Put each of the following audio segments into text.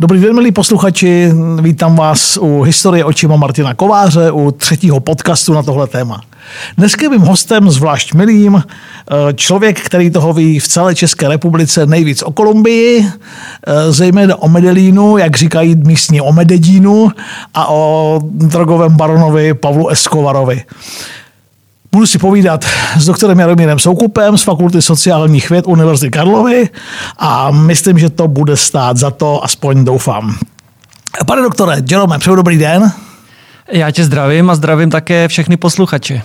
Dobrý den, milí posluchači. Vítám vás u Historie očima Martina Kováře, u třetího podcastu na tohle téma. Dneska mým hostem, zvlášť milým, eh, člověk, který toho ví v celé České republice nejvíc o Kolumbii, eh, zejména o Medellínu, jak říkají místní o Medellínu a o drogovém baronovi Pavlu Escobarovi. Budu si povídat s doktorem Jaromírem Soukupem z Fakulty sociálních věd Univerzity Karlovy a myslím, že to bude stát za to, aspoň doufám. Pane doktore, Jerome, přeju dobrý den. Já tě zdravím a zdravím také všechny posluchače.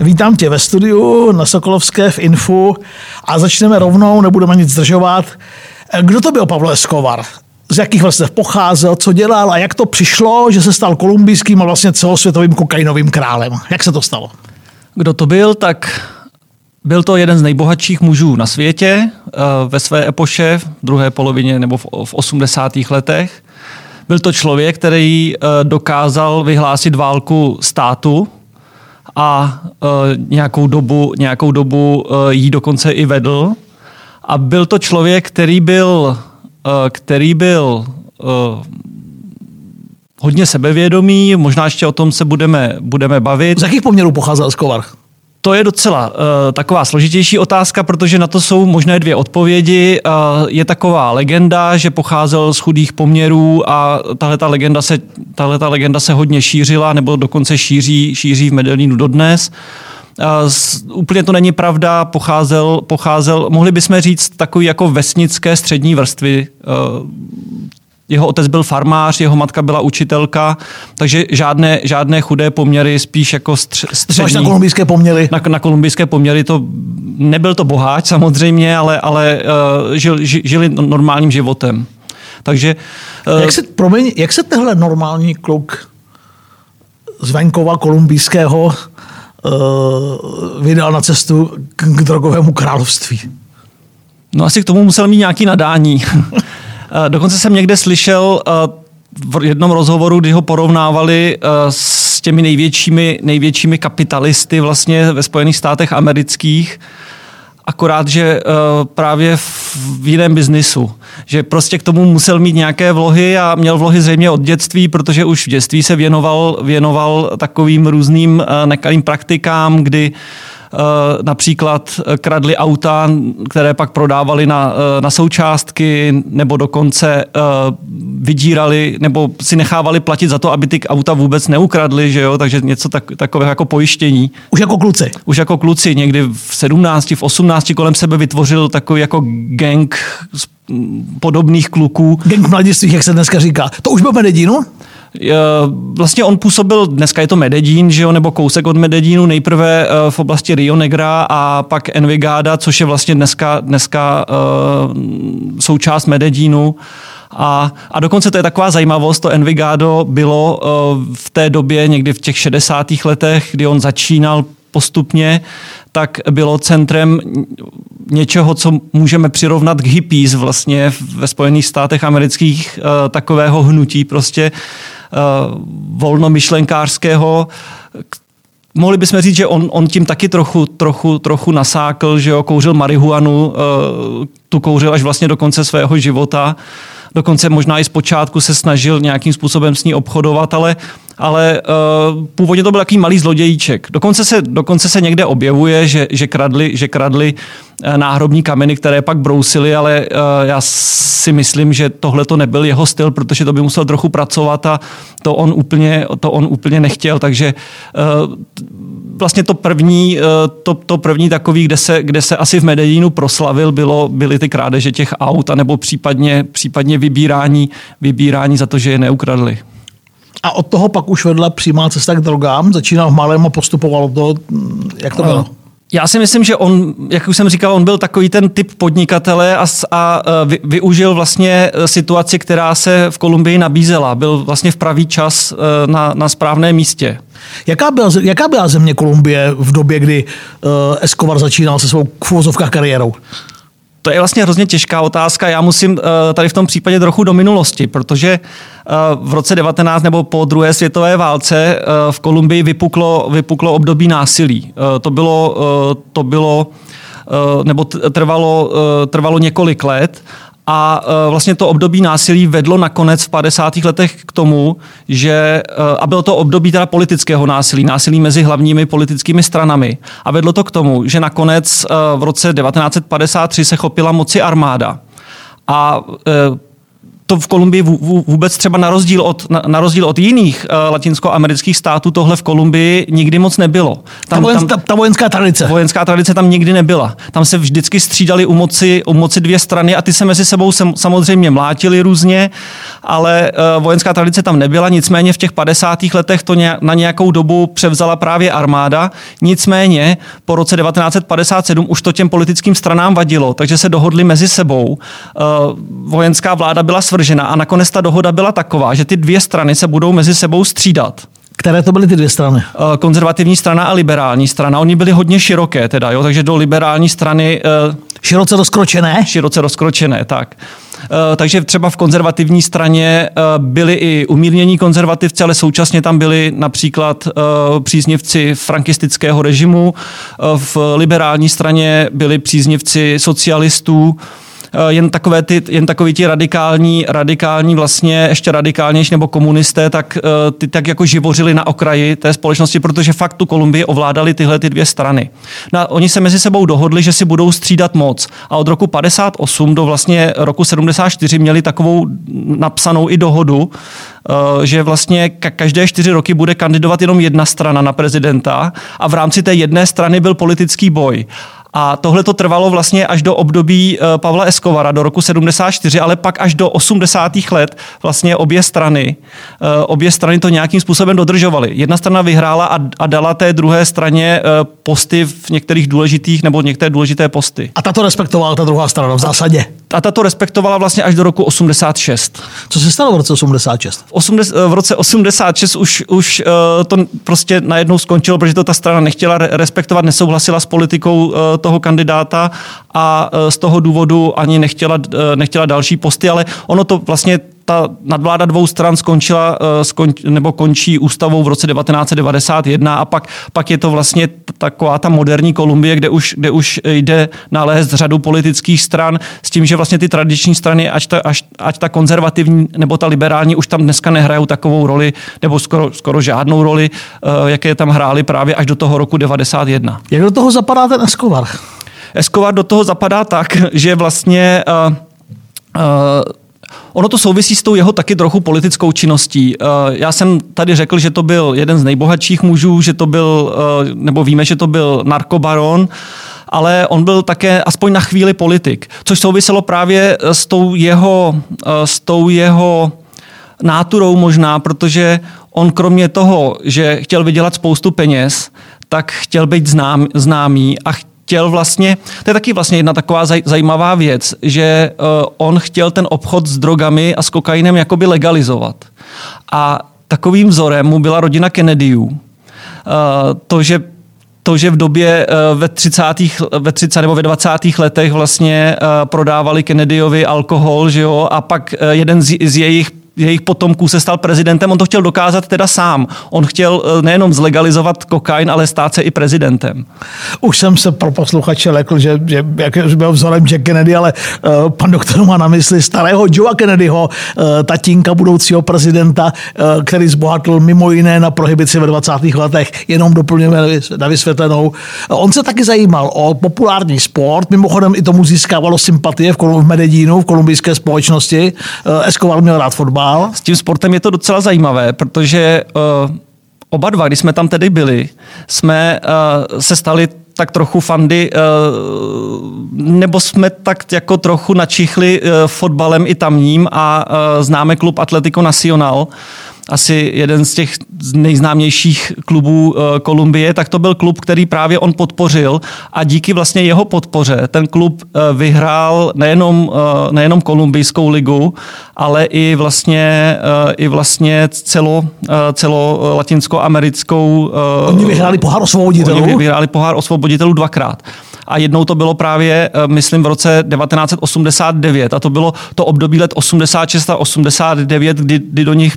Vítám tě ve studiu na Sokolovské v Infu a začneme rovnou, nebudeme nic zdržovat. Kdo to byl Pavlo Escobar? Z jakých vrstev pocházel, co dělal a jak to přišlo, že se stal kolumbijským a vlastně celosvětovým kokainovým králem? Jak se to stalo? Kdo to byl, tak byl to jeden z nejbohatších mužů na světě eh, ve své epoše v druhé polovině nebo v 80. letech. Byl to člověk, který eh, dokázal vyhlásit válku státu a eh, nějakou dobu, nějakou dobu jí dokonce i vedl. A byl to člověk, který byl, který byl hodně sebevědomý, možná ještě o tom se budeme, budeme bavit. Z jakých poměrů pocházel Escobar? To je docela uh, taková složitější otázka, protože na to jsou možné dvě odpovědi. Uh, je taková legenda, že pocházel z chudých poměrů a tahle legenda se, tahleta legenda se hodně šířila, nebo dokonce šíří, šíří v Medellínu dodnes. Uh, úplně to není pravda, pocházel, pocházel, mohli bychom říct, takový jako vesnické střední vrstvy. Uh, jeho otec byl farmář, jeho matka byla učitelka, takže žádné, žádné chudé poměry, spíš jako stř, střední. na kolumbijské poměry? Na, na kolumbijské poměry to nebyl to boháč samozřejmě, ale, ale uh, žil, ži, žili normálním životem. Takže, uh, jak, se, promiň, jak se tehle normální kluk z venkova kolumbijského vydal na cestu k, k drogovému království? No asi k tomu musel mít nějaký nadání. Eh, dokonce jsem někde slyšel eh, v jednom rozhovoru, kdy ho porovnávali eh, s těmi největšími, největšími kapitalisty vlastně ve Spojených státech amerických, akorát, že právě v jiném biznisu. Že prostě k tomu musel mít nějaké vlohy a měl vlohy zřejmě od dětství, protože už v dětství se věnoval, věnoval takovým různým nekalým praktikám, kdy Eh, například eh, kradli auta, které pak prodávali na, eh, na součástky, nebo dokonce vydírali, nebo si nechávali platit za to, aby ty auta vůbec neukradli, že jo? takže něco tak, takového jako pojištění. Už jako kluci? Už jako kluci, někdy v 17, v 18 kolem sebe vytvořil takový jako gang podobných kluků. Gang mladistvých, jak se dneska říká. To už byl Medellínu? Vlastně on působil, dneska je to Medellín, že jo, nebo kousek od Medellínu, nejprve eh, v oblasti Rio Negra a pak Envigada, což je vlastně dneska, dneska uh, součást Medellínu. A, a dokonce to je taková zajímavost, to Envigado bylo uh, v té době někdy v těch 60. letech, kdy on začínal postupně, tak bylo centrem něčeho, co můžeme přirovnat k hippies vlastně ve Spojených státech amerických, takového hnutí prostě volnomyšlenkářského, mohli bychom říct, že on, on tím taky trochu, trochu, trochu nasákl, že jo, kouřil marihuanu, uh, tu kouřil až vlastně do konce svého života. Dokonce možná i zpočátku se snažil nějakým způsobem s ní obchodovat, ale ale uh, původně to byl takový malý zlodějíček. Dokonce se, dokonce se někde objevuje, že, že kradli, že kradli eh, náhrobní kameny, které pak brousili, ale uh, já si myslím, že tohle to nebyl jeho styl, protože to by musel trochu pracovat a to on úplně, to on úplně nechtěl, takže uh, vlastně to první, to, to první takový, kde se, kde se asi v Medellínu proslavil, bylo, byly ty krádeže těch aut, anebo případně, případně vybírání, vybírání za to, že je neukradli. A od toho pak už vedla přímá cesta k drogám, začínal v malém a postupovalo to, jak to bylo? Já si myslím, že on, jak už jsem říkal, on byl takový ten typ podnikatele a, a vy, využil vlastně e, situaci, která se v Kolumbii nabízela. Byl vlastně v pravý čas e, na, na správném místě. Jaká byla, jaká byla země Kolumbie v době, kdy uh, Escobar začínal se svou kvůzovkách kariérou? To je vlastně hrozně těžká otázka. Já musím uh, tady v tom případě trochu do minulosti, protože v roce 19 nebo po druhé světové válce v Kolumbii vypuklo, vypuklo období násilí. To bylo, to bylo nebo trvalo, trvalo několik let a e, vlastně to období násilí vedlo nakonec v 50. letech k tomu, že, e, a bylo to období teda politického násilí, násilí mezi hlavními politickými stranami. A vedlo to k tomu, že nakonec e, v roce 1953 se chopila moci armáda. A to v Kolumbii vůbec třeba na rozdíl od, na, na rozdíl od jiných uh, latinskoamerických států tohle v Kolumbii nikdy moc nebylo. Tam, ta, vojen, tam, ta, ta vojenská tradice. Vojenská tradice tam nikdy nebyla. Tam se vždycky střídali u moci, u moci dvě strany a ty se mezi sebou sem, samozřejmě mlátili různě, ale uh, vojenská tradice tam nebyla, nicméně v těch 50. letech to nějak, na nějakou dobu převzala právě armáda, nicméně po roce 1957 už to těm politickým stranám vadilo, takže se dohodli mezi sebou. Uh, vojenská vláda byla svr navržena a nakonec ta dohoda byla taková, že ty dvě strany se budou mezi sebou střídat. Které to byly ty dvě strany? Eh, konzervativní strana a liberální strana. Oni byli hodně široké, teda, jo, takže do liberální strany. Eh, široce rozkročené? Široce rozkročené, tak. Eh, takže třeba v konzervativní straně byli i umírnění konzervativci, ale současně tam byli například příznivci frankistického režimu. V liberální straně byli příznivci socialistů. Eh, jen, takové ty, jen takový ti radikální, radikální vlastně ještě radikálnější nebo komunisté, tak eh, ty tak jako živořili na okraji té společnosti, protože fakt tu Kolumbii ovládali tyhle ty dvě strany. No, oni se mezi sebou dohodli, že si budou střídat moc a od roku 58 do vlastně roku 74 měli takovou napsanou i dohodu, eh, že vlastně každé čtyři roky bude kandidovat jenom jedna strana na prezidenta a v rámci té jedné strany byl politický boj. A tohle to trvalo vlastně až do období eh, Pavla Escovara do roku 74, ale pak až do 80. let vlastně obě strany, eh, obě strany to nějakým způsobem dodržovaly. Jedna strana vyhrála a, a dala té druhé straně eh, posty v některých důležitých nebo některé důležité posty. A ta to respektovala ta druhá strana v zásadě? A ta to respektovala vlastně až do roku 86. Co se stalo v roce 86? V, 80, v roce 86 už, už to prostě najednou skončilo, protože to ta strana nechtěla respektovat, nesouhlasila s politikou toho kandidáta a z toho důvodu ani nechtěla, nechtěla další posty, ale ono to vlastně ta nadvláda dvou stran skončila e, skon, nebo končí ústavou v roce 1991 a pak, pak je to vlastně taková ta moderní Kolumbie, kde už, kde už jde nalézt řadu politických stran s tím, že vlastně ty tradiční strany, ať ta, až, ať ta konzervativní nebo ta liberální, už tam dneska nehrajou takovou roli, nebo skoro, skoro žádnou roli, jaké tam hrály právě až do toho roku 91. Jak do toho zapadá ten Escobar? Escobar do toho zapadá tak, že vlastně uh, uh, Ono to souvisí s tou jeho taky trochu politickou činností. Já jsem tady řekl, že to byl jeden z nejbohatších mužů, že to byl, nebo víme, že to byl narkobaron, ale on byl také aspoň na chvíli politik, což souviselo právě s tou jeho, s tou jeho náturou možná, protože on kromě toho, že chtěl vydělat spoustu peněz, tak chtěl být znám, známý a chtěl vlastně, to je taky vlastně jedna taková zaj, zajímavá věc, že uh, on chtěl ten obchod s drogami a s kokainem jakoby legalizovat. A takovým vzorem mu byla rodina Kennedyů. Uh, to, že to, že v době ve 30. Ve 30 nebo ve 20. letech vlastně prodávali Kennedyovi alkohol, že jo, a pak jeden z, z jejich jejich potomků se stal prezidentem, on to chtěl dokázat teda sám. On chtěl eh, nejenom zlegalizovat kokain, ale stát se i prezidentem. Už jsem se pro posluchače lekl, že, že jak byl vzorem Jack Kennedy, ale uh, pan doktor má na mysli starého Joea Kennedyho, uh, tatínka budoucího prezidenta, uh, který zbohatl mimo jiné na prohibici ve 20. letech, jenom doplňujeme na vysvětlenou. On se taky zajímal o populární sport, mimochodem i tomu získávalo sympatie v, v Medellínu, v kolumbijské společnosti. Escobar měl rád fotbal, dál. S tím sportem je to docela zajímavé, protože uh, oba dva, když jsme tam tedy byli, jsme uh, se stali tak trochu fandy, uh, nebo jsme tak jako trochu načichli fotbalem i tamním a známe klub Atletico Nacional, asi jeden z těch nejznámějších klubů eh, Kolumbie, tak to byl klub, který právě on podpořil a díky vlastně jeho podpoře ten klub eh, vyhrál nejenom, eh, nejenom kolumbijskou ligu, ale i vlastně, i vlastně celo, celo latinskoamerickou. Oni vyhráli pohár osvoboditelů? Oni vyhráli pohár osvoboditelů dvakrát. a jednou to bylo právě, myslím, v roce 1989 a to bylo to období let 86 a 89, kdy, kdy do nich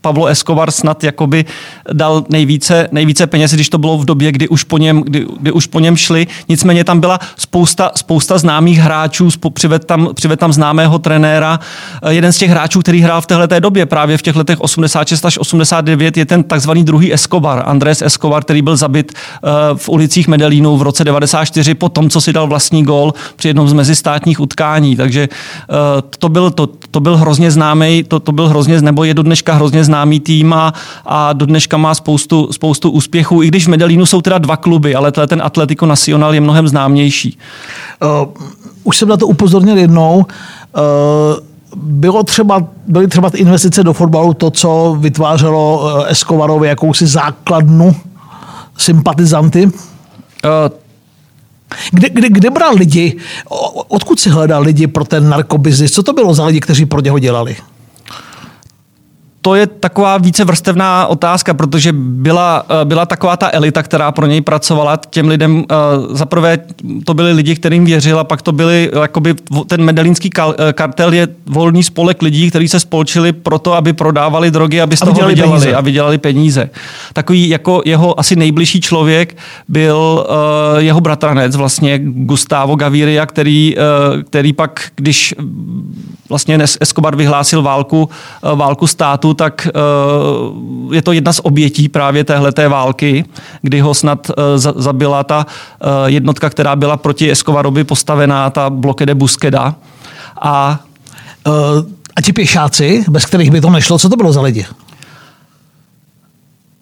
Pavlo Escobar snad jakoby dal nejvíce, nejvíce peněz, když to bylo v době, kdy už po něm, kdy, kdy už po něm šli. Nicméně tam byla spousta, spousta známých hráčů, přived tam, přived tam známého trenéra. Eh, jeden z těch hráčů, který hrál v téhle době, právě v těch letech 86 až 89, je ten takzvaný druhý Escobar, Andrés Escobar, který byl zabit eh, v ulicích Medellínu v roce 94 po tom, co si dal vlastní gol při jednom z mezistátních utkání. Takže eh, to byl, to, to byl hrozně známý, to, to byl hrozně, nebo je do dneška hrozně známý tým a, a do dneška má spoustu, spoustu úspěchů, i když v Medellínu jsou teda dva kluby, ale ten Atletico Nacional je mnohem známější. Uh, už jsem na to upozornil jednou. Uh, bylo třeba, byly třeba ty investice do fotbalu to, co vytvářelo Escobarovi jakousi základnu sympatizanty? Uh, kde, kde, kde bral lidi? Odkud si hledal lidi pro ten narkobiznis? Co to bylo za lidi, kteří pro něho dělali? To je taková více vrstevná otázka, protože byla, eh, byla taková ta elita, která pro něj pracovala. Těm lidem eh, zaprvé to byli lidi, kterým věřil a pak to byli, jakoby ten medelínský eh, kartel je volný spolek lidí, kteří se spolčili proto, aby prodávali drogy, aby z toho vydělali, vydělali a vydělali peníze. Takový jako jeho asi nejbližší člověk byl jeho bratranec vlastně Gustavo Gaviria, který, který pak, když vlastně Escobar vyhlásil válku, válku státu, tak eh, je to jedna z obětí právě téhleté války, kdy ho snad eh, zabila ta eh, jednotka, která byla proti Escobarovi postavená, ta Bloke de Busqueda. A, a ti pěšáci, bez kterých by to nešlo, co to bylo za lidi?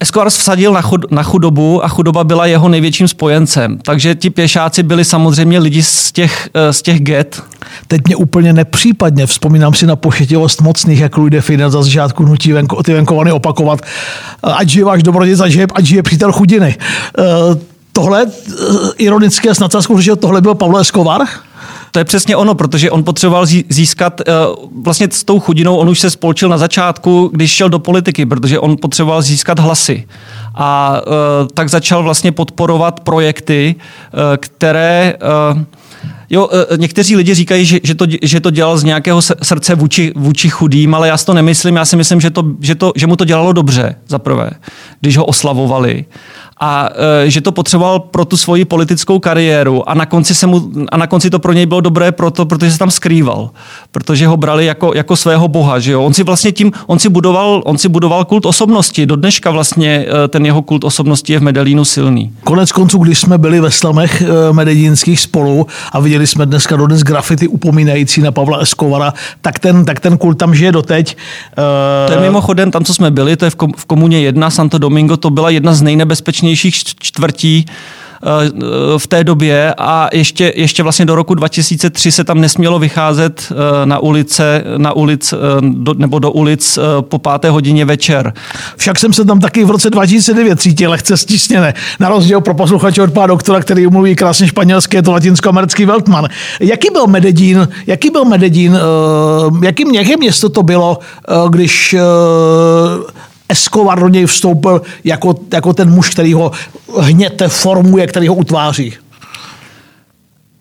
Escobar vsadil na, chud, na chudobu a chudoba byla jeho největším spojencem. Takže ti pěšáci byli samozřejmě lidi z těch, z těch get. Teď mě úplně nepřípadně vzpomínám si na pošetilost mocných, jak Louis Define za začátku nutí venko, ty venkovany opakovat. Ať žije váš dobrodic, ať žije, ať žije přítel chudiny. Uh, tohle, ironicky a snad že tohle byl Pavlo Escobar? To je přesně ono, protože on potřeboval získat, eh, vlastně s tou chudinou, on už se spolčil na začátku, když šel do politiky, protože on potřeboval získat hlasy. A tak začal vlastně podporovat projekty, které Jo, někteří lidi říkají, že, že, to, že to dělal z nějakého srdce vůči, vůči chudým, ale já si to nemyslím. Já si myslím, že, to, že, to, že mu to dělalo dobře, za prvé, když ho oslavovali a e, že to potřeboval pro tu svoji politickou kariéru a na konci, se mu, a na konci to pro něj bylo dobré proto, protože se tam skrýval, protože ho brali jako, jako svého boha. Že jo? On si vlastně tím, on si, budoval, on si budoval kult osobnosti. Do dneška vlastně e, ten jeho kult osobnosti je v Medellínu silný. Konec konců, když jsme byli ve slamech e, medellínských spolu a viděli jsme dneska dodnes grafity upomínající na Pavla Escovara, tak ten, tak ten kult tam žije doteď. To je mimochodem, tam, co jsme byli, to je v, kom, v komuně 1, Santo Domingo, to byla jedna z nejnebezpečnějších nejvýznamnějších čtvrtí eh, v té době a ještě, ještě vlastně do roku 2003 se tam nesmělo vycházet eh, na ulice, na ulic, eh, do, nebo do ulic po páté hodině večer. Však jsem se tam taky v roce 2009 cítil lehce stisněné. Na rozdíl pro posluchače od pana doktora, který mluví krásně španělsky, je to latinskoamerický Weltman. Jaký byl Medellín, jaký byl Medellín, jaký, jaké město to bylo, když Escobar do něj vstoupil jako, jako ten muž, který ho hněte, formuje, který ho utváří.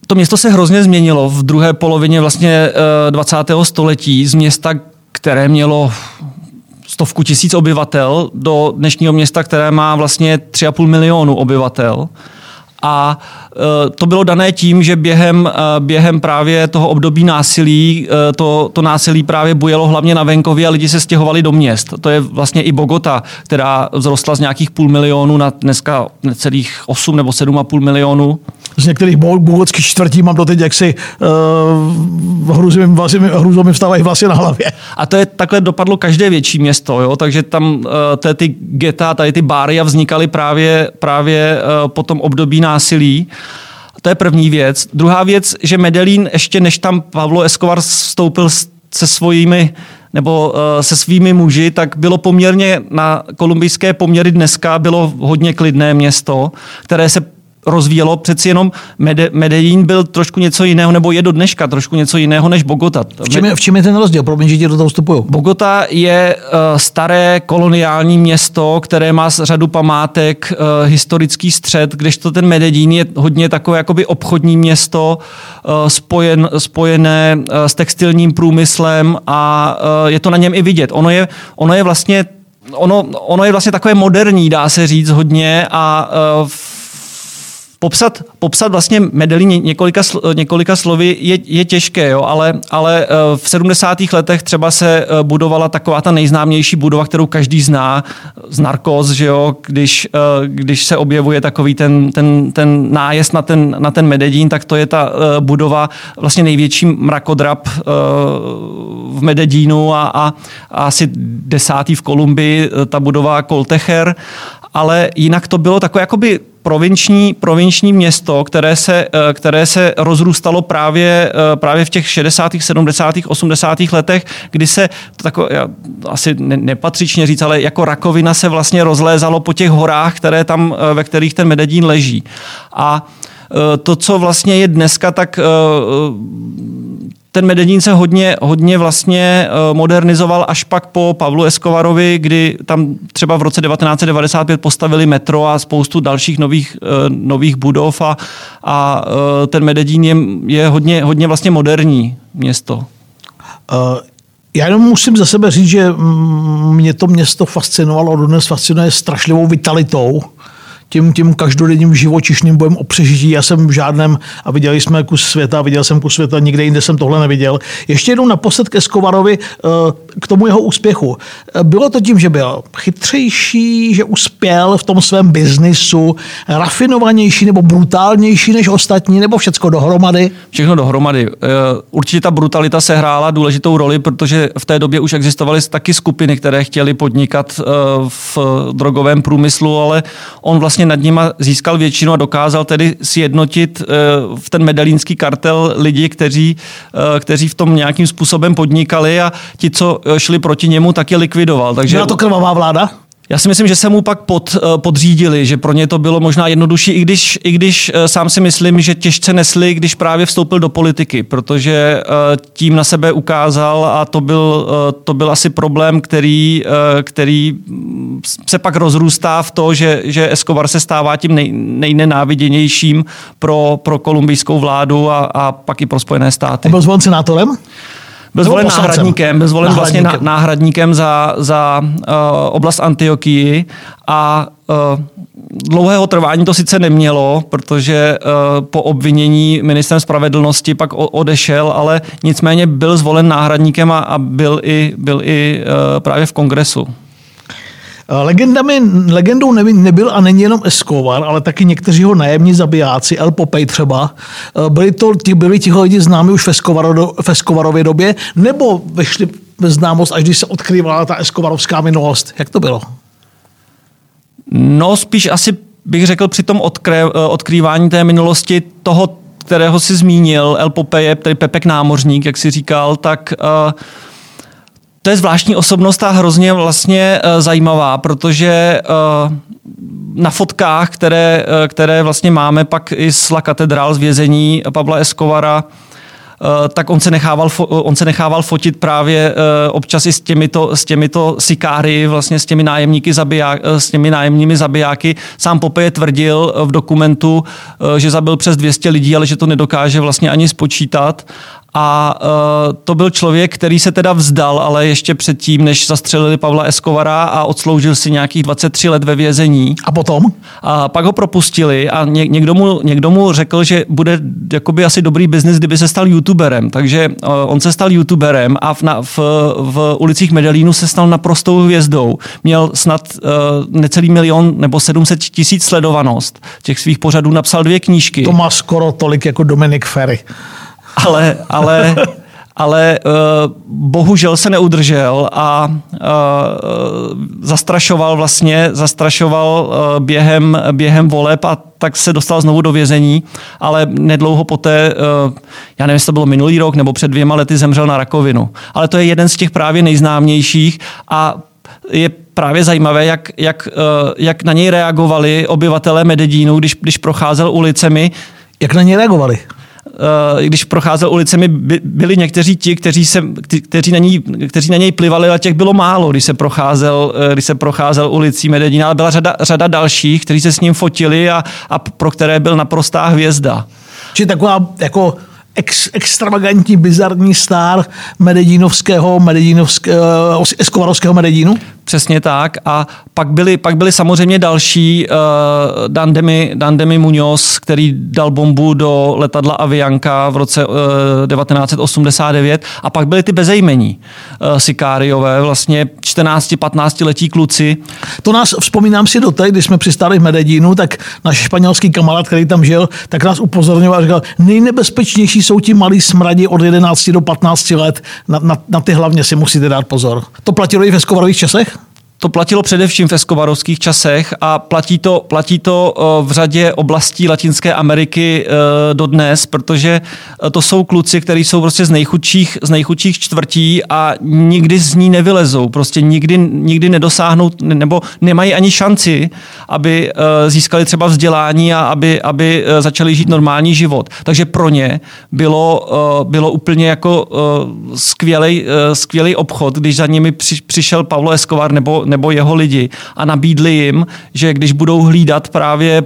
To město se hrozně změnilo v druhé polovině vlastně 20. Eh, století z města, které mělo stovku tisíc obyvatel do dnešního města, které má vlastně 3,5 milionu obyvatel. A to bylo dané tím, že během, e, během právě toho období násilí, e, to, to násilí právě bujelo hlavně na venkově a lidi se stěhovali do měst. To je vlastně i Bogota, která vzrostla z nějakých půl milionu na dneska necelých 8 nebo 7,5 milionů z některých bogotských čtvrtí mám doteď jaksi uh, hrůzou mi vstávají vlasy na hlavě. A to je takhle dopadlo každé větší město, jo? takže tam uh, té, ty geta, tady ty báry vznikaly právě, právě uh, po tom období násilí. To je první věc. Druhá věc, že Medellín ještě než tam Pavlo Escobar vstoupil se svými nebo uh, se svými muži, tak bylo poměrně na kolumbijské poměry dneska bylo hodně klidné město, které se rozvíjelo. Přeci jenom Mede, Medellín byl trošku něco jiného, nebo je do dneška trošku něco jiného než Bogota. V čem je, v čem je ten rozdíl? Promiň, že ti do toho vstupuju. Bogota je uh, staré koloniální město, které má řadu památek, uh, historický střed, kdežto ten Medellín je hodně takové jakoby obchodní město, uh, spojen, spojené uh, s textilním průmyslem a uh, je to na něm i vidět. Ono je, ono je vlastně ono, ono je vlastně takové moderní, dá se říct hodně a uh, popsat, popsat vlastně Medellín několika, několika slovy je, je těžké, jo, ale, ale eh, v 70. letech třeba se eh, budovala taková ta nejznámější budova, kterou každý zná, z Narcos, že jo, když, eh, když se objevuje takový ten, ten, ten nájezd na ten, na ten Medellín, tak to je ta budova vlastně největší mrakodrap v Medellínu a, a, a asi desátý v Kolumbii, ta budova Coltecher ale jinak to bylo takové jakoby provinční, provinční město, které se, eh, které se rozrůstalo právě, eh, právě v těch 60., 70., 80. letech, kdy se, to tako, asi nepatřičně říct, ale jako rakovina se vlastně rozlézalo po těch horách, které tam, eh, ve kterých ten Medellín leží. A to, co vlastně je dneska, tak ten Medellín se hodně, hodně vlastně eh, modernizoval až pak po Pavlu Escobarovi, kdy tam třeba v roce 1995 postavili metro a spoustu dalších nových, eh, nových budov a, a eh, ten Medellín je, je hodně, hodně vlastně moderní město. Uh... Já jenom musím za sebe říct, že mě to město fascinovalo, dodnes fascinuje strašlivou vitalitou tím, tím každodenním živočišným bojem o přežití. Já jsem v žádném, a viděli jsme kus světa, viděl jsem kus světa, nikde jinde jsem tohle neviděl. Ještě jednou naposled ke Skovarovi eh, k tomu jeho úspěchu. Eh, bylo to tím, že byl chytřejší, že uspěl v tom svém biznisu, rafinovanější nebo brutálnější než ostatní, nebo všecko dohromady? Všechno dohromady. Eh, určitě ta brutalita se hrála důležitou roli, protože v té době už existovaly taky skupiny, které chtěly podnikat v drogovém průmyslu, ale on vlastně vlastně nad nima získal většinu a dokázal tedy sjednotit eh, v ten medalínský kartel lidi, kteří, eh, kteří v tom nějakým způsobem podnikali a ti, co eh, šli proti němu, tak je likvidoval. Takže... Byla to krvavá vláda? Já si myslím, že se mu pak pod, eh, podřídili, že pro ně to bylo možná jednodušší, i když, i když eh, sám si myslím, že těžce nesli, když právě vstoupil do politiky, protože eh, tím na sebe ukázal a to byl, to byl asi problém, který, který se pak rozrůstá v to, že, že Escobar se stává tím nej, nejnenáviděnějším pro, pro kolumbijskou vládu a, a pak i pro Spojené státy. A byl zvolen senátorem? Byl zvolen náhradníkem, byl zvolen vlastně náhradníkem. vlastně náhradníkem za, za uh, oblast Antiochii a uh, dlouhého trvání to sice nemělo, protože uh, po obvinění ministrem spravedlnosti pak odešel, ale nicméně byl zvolen náhradníkem a, a byl i, byl i uh, právě v kongresu. Eh, legendami, legendou nebyl a není jenom Escobar, ale taky někteří jeho nájemní zabijáci, El Popej třeba. Eh, byli to byli ti lidi známi už v, Escobaro, v Escobarově době, nebo vešli ve známost, až když se odkrývala ta Escobarovská minulost? Jak to bylo? No spíš asi bych řekl při tom odkré, eh, odkrývání té minulosti toho, kterého si zmínil, El Popeye, tedy Pepek námořník, jak si říkal, tak uh, to je zvláštní osobnost a hrozně vlastně uh, zajímavá, protože uh, na fotkách, které, uh, které vlastně máme pak i z La Katedrál z vězení Pavla Escovara, tak on se nechával, on se nechával fotit právě občas i s těmito, s těmito sikáry, vlastně s těmi nájemníky zabiják, s těmi nájemními zabijáky. Sám Popeye tvrdil v dokumentu, že zabil přes 200 lidí, ale že to nedokáže vlastně ani spočítat a uh, to byl člověk, který se teda vzdal, ale ještě předtím, než zastřelili Pavla Escovara a odsloužil si nějakých 23 let ve vězení. A potom? A pak ho propustili a ně, někdo, mu, někdo mu řekl, že bude jakoby asi dobrý biznis, kdyby se stal youtuberem. Takže uh, on se stal youtuberem a v, na, v, v ulicích Medellínu se stal naprostou hvězdou. Měl snad uh, necelý milion nebo 700 tisíc sledovanost. Těch svých pořadů napsal dvě knížky. To má skoro tolik jako Dominik Ferry ale, ale, ale uh, bohužel se neudržel a uh, zastrašoval vlastně, zastrašoval uh, během, během voleb a tak se dostal znovu do vězení, ale nedlouho poté, já nevím, jestli to bylo minulý rok nebo před dvěma lety, zemřel na rakovinu. Ale to je jeden z těch právě nejznámějších a je právě zajímavé, jak, jak, jak na něj reagovali obyvatelé Medellínu, když, když procházel ulicemi. Jak na něj reagovali? Uh, když procházel ulicemi, by, byli někteří ti, kteří, se, kteří, na ní, kteří na něj plivali, ale těch bylo málo, když se procházel, uh, když se procházel ulicí Medellína, ale byla řada, řada dalších, kteří se s ním fotili a, a pro které byl naprostá hvězda. Či taková jako ex, extravagantní, bizarní star mededínovského, mededínovského, eskovarovského Medellínu? Přesně tak. A pak byli, pak byli samozřejmě další, uh, Dandemi, Dandemi Muñoz, který dal bombu do letadla Avianka v roce uh, eh, 1989. A pak byli ty bezejmení uh, sikáriové, vlastně 14-15 letí kluci. To nás, vzpomínám si do té, když jsme přistáli v Medellínu, tak náš španělský kamarád, který tam žil, tak nás upozorňoval a říkal, nejnebezpečnější jsou ti malí smradi od 11 do 15 let, na, na, na ty hlavně si musíte dát pozor. To platilo i v Eskovarových časech? To platilo především v eskobarovských časech a platí to, platí to eh, v řadě oblastí Latinské Ameriky eh, dodnes, protože eh, to jsou kluci, kteří jsou prostě z nejchudších, z nejchudších čtvrtí a nikdy z ní nevylezou. Prostě nikdy, nikdy nedosáhnou nebo nemají ani šanci, aby získali třeba vzdělání a aby, aby začali žít normální život. Takže pro ně bylo, bylo úplně jako skvělý, skvělý obchod, když za nimi přišel Pavlo Escobar nebo nebo jeho lidi a nabídli jim, že když budou hlídat právě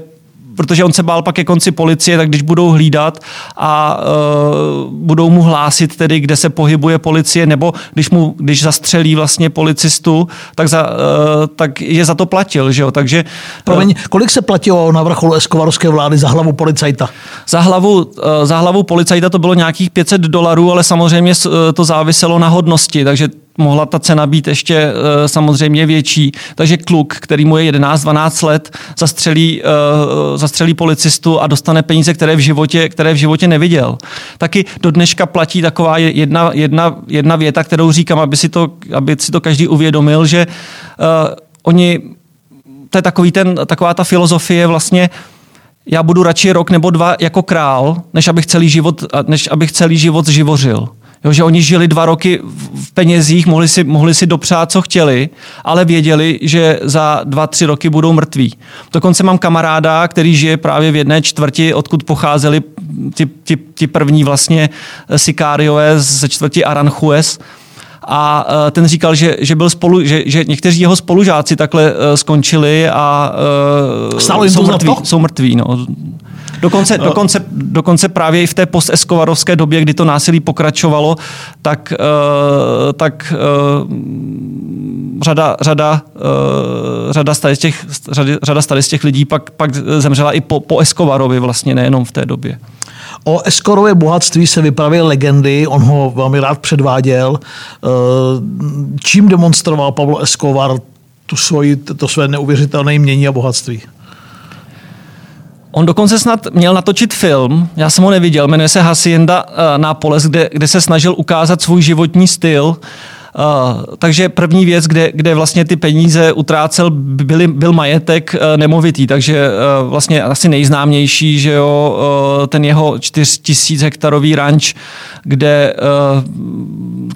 protože on se bál pak ke konci policie, tak když budou hlídat a uh, budou mu hlásit tedy, kde se pohybuje policie, nebo když mu, když zastřelí vlastně policistu, tak, za, uh, tak je za to platil, že jo, takže... Promiň, kolik se platilo na vrcholu eskovarovské vlády za hlavu policajta? Za hlavu, uh, za hlavu policajta to bylo nějakých 500 dolarů, ale samozřejmě to záviselo na hodnosti, takže mohla ta cena být ještě e, samozřejmě větší. Takže kluk, který mu je 11-12 let, zastřelí, e, zastřelí policistu a dostane peníze, které v životě, které v životě neviděl. Taky do dneška platí taková jedna, jedna, jedna věta, kterou říkám, aby si to, aby si to každý uvědomil, že uh, oni, to je takový ten, taková ta filozofie vlastně, já budu radši rok nebo dva jako král, než abych celý život, než abych celý život živořil. Jo, že oni žili dva roky v penězích, mohli si, mohli si dopřát, co chtěli, ale věděli, že za dva, tři roky budou mrtví. Dokonce mám kamaráda, který žije právě v jedné čtvrti, odkud pocházeli ti, ti, ti první vlastně sikáriové ze čtvrti Aranjuez. A e, ten říkal, že, že, byl spolu, že, že někteří jeho spolužáci takhle e, skončili a uh, jsou, mrtví, jsou mrtví. No. Dokonce, no. dokonce, dokonce právě i v té posteskovarovské době, kdy to násilí pokračovalo, tak, uh, tak uh, řada, řada, uh, řada, z těch, řada, řada z těch lidí pak, pak zemřela i po, po Eskovarovi vlastně, nejenom v té době. O Eskorově bohatství se vypraví legendy, on ho velmi rád předváděl. Čím demonstroval Pablo Escobar tu svoji, to své neuvěřitelné mění a bohatství? On dokonce snad měl natočit film, já jsem ho neviděl, jmenuje se Hacienda uh, Nápoles, kde, kde se snažil ukázat svůj životní styl. Uh, takže první věc, kde, kde vlastně ty peníze utrácel, byly, byl majetek uh, nemovitý, takže uh, vlastně asi nejznámější, že jo, ten jeho 4000 hektarový ranč, kde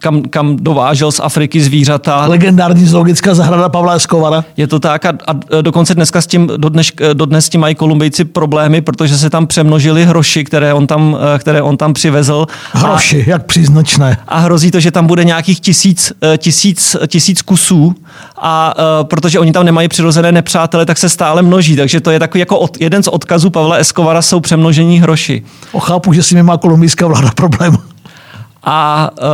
kam, kam dovážel z Afriky zvířata. Legendární zoologická zahrada Pavla Eskovara. Je to tak a, a dokonce dneska s tím, dodnes, dodnes s tím mají Kolumbijci problémy, protože se tam přemnožili hroši, které on tam, které on tam přivezl. Hroši, a, jak příznačné. A hrozí to, že tam bude nějakých tisíc Eh, tisíc, tisíc kusů a uh, protože oni tam nemají přirozené nepřátele, tak se stále množí. Takže to je takový jako od, jeden z odkazů Pavla Eskovara jsou přemnožení hroši. O, chápu, že si mi má kolumbijská vláda problém. A uh,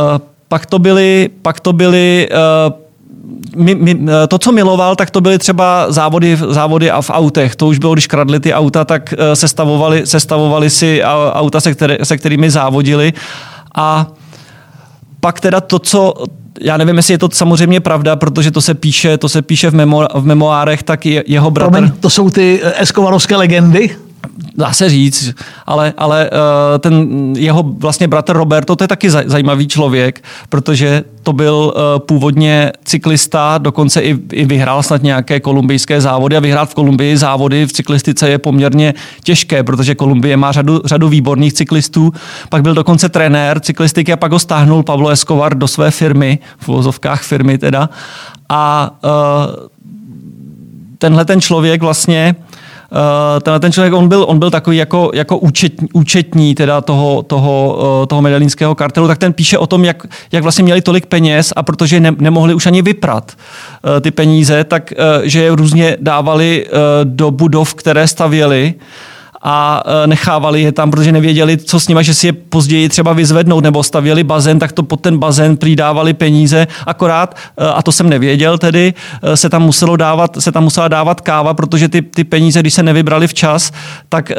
pak to byly, pak to byly uh, mi, mi, to, co miloval, tak to byly třeba závody, závody a v autech. To už bylo, když kradli ty auta, tak sestavovali, sestavovali si auta, se, které, se kterými závodili. A pak teda to, co já nevím, jestli je to samozřejmě pravda, protože to se píše, to se píše v, memo, v memoárech, tak je, jeho bratr... Promiň, to jsou ty eh, eskovarovské legendy? Dá se říct, ale, ale uh, ten jeho vlastně bratr Roberto, to je taky zajímavý člověk, protože to byl uh, původně cyklista, dokonce i, i vyhrál snad nějaké kolumbijské závody a vyhrát v Kolumbii závody v cyklistice je poměrně těžké, protože Kolumbie má řadu, řadu výborných cyklistů. Pak byl dokonce trenér cyklistiky a pak ho stáhnul Pablo Escobar do své firmy, v vozovkách firmy teda. A uh, tenhle ten člověk vlastně Uh, tenhle ten člověk, on byl, on byl takový jako, jako účet, účetní teda toho, toho, uh, toho medellínského kartelu, tak ten píše o tom, jak, jak vlastně měli tolik peněz a protože ne, nemohli už ani vyprat uh, ty peníze, tak že je různě dávali do budov, které stavěli a e, nechávali je tam, protože nevěděli, co s nimi, že si je později třeba vyzvednout nebo stavěli bazén, tak to pod ten bazén přidávali peníze. Akorát, e, a to jsem nevěděl tedy, e, se tam, muselo dávat, se tam musela dávat káva, protože ty, ty peníze, když se nevybrali včas, tak,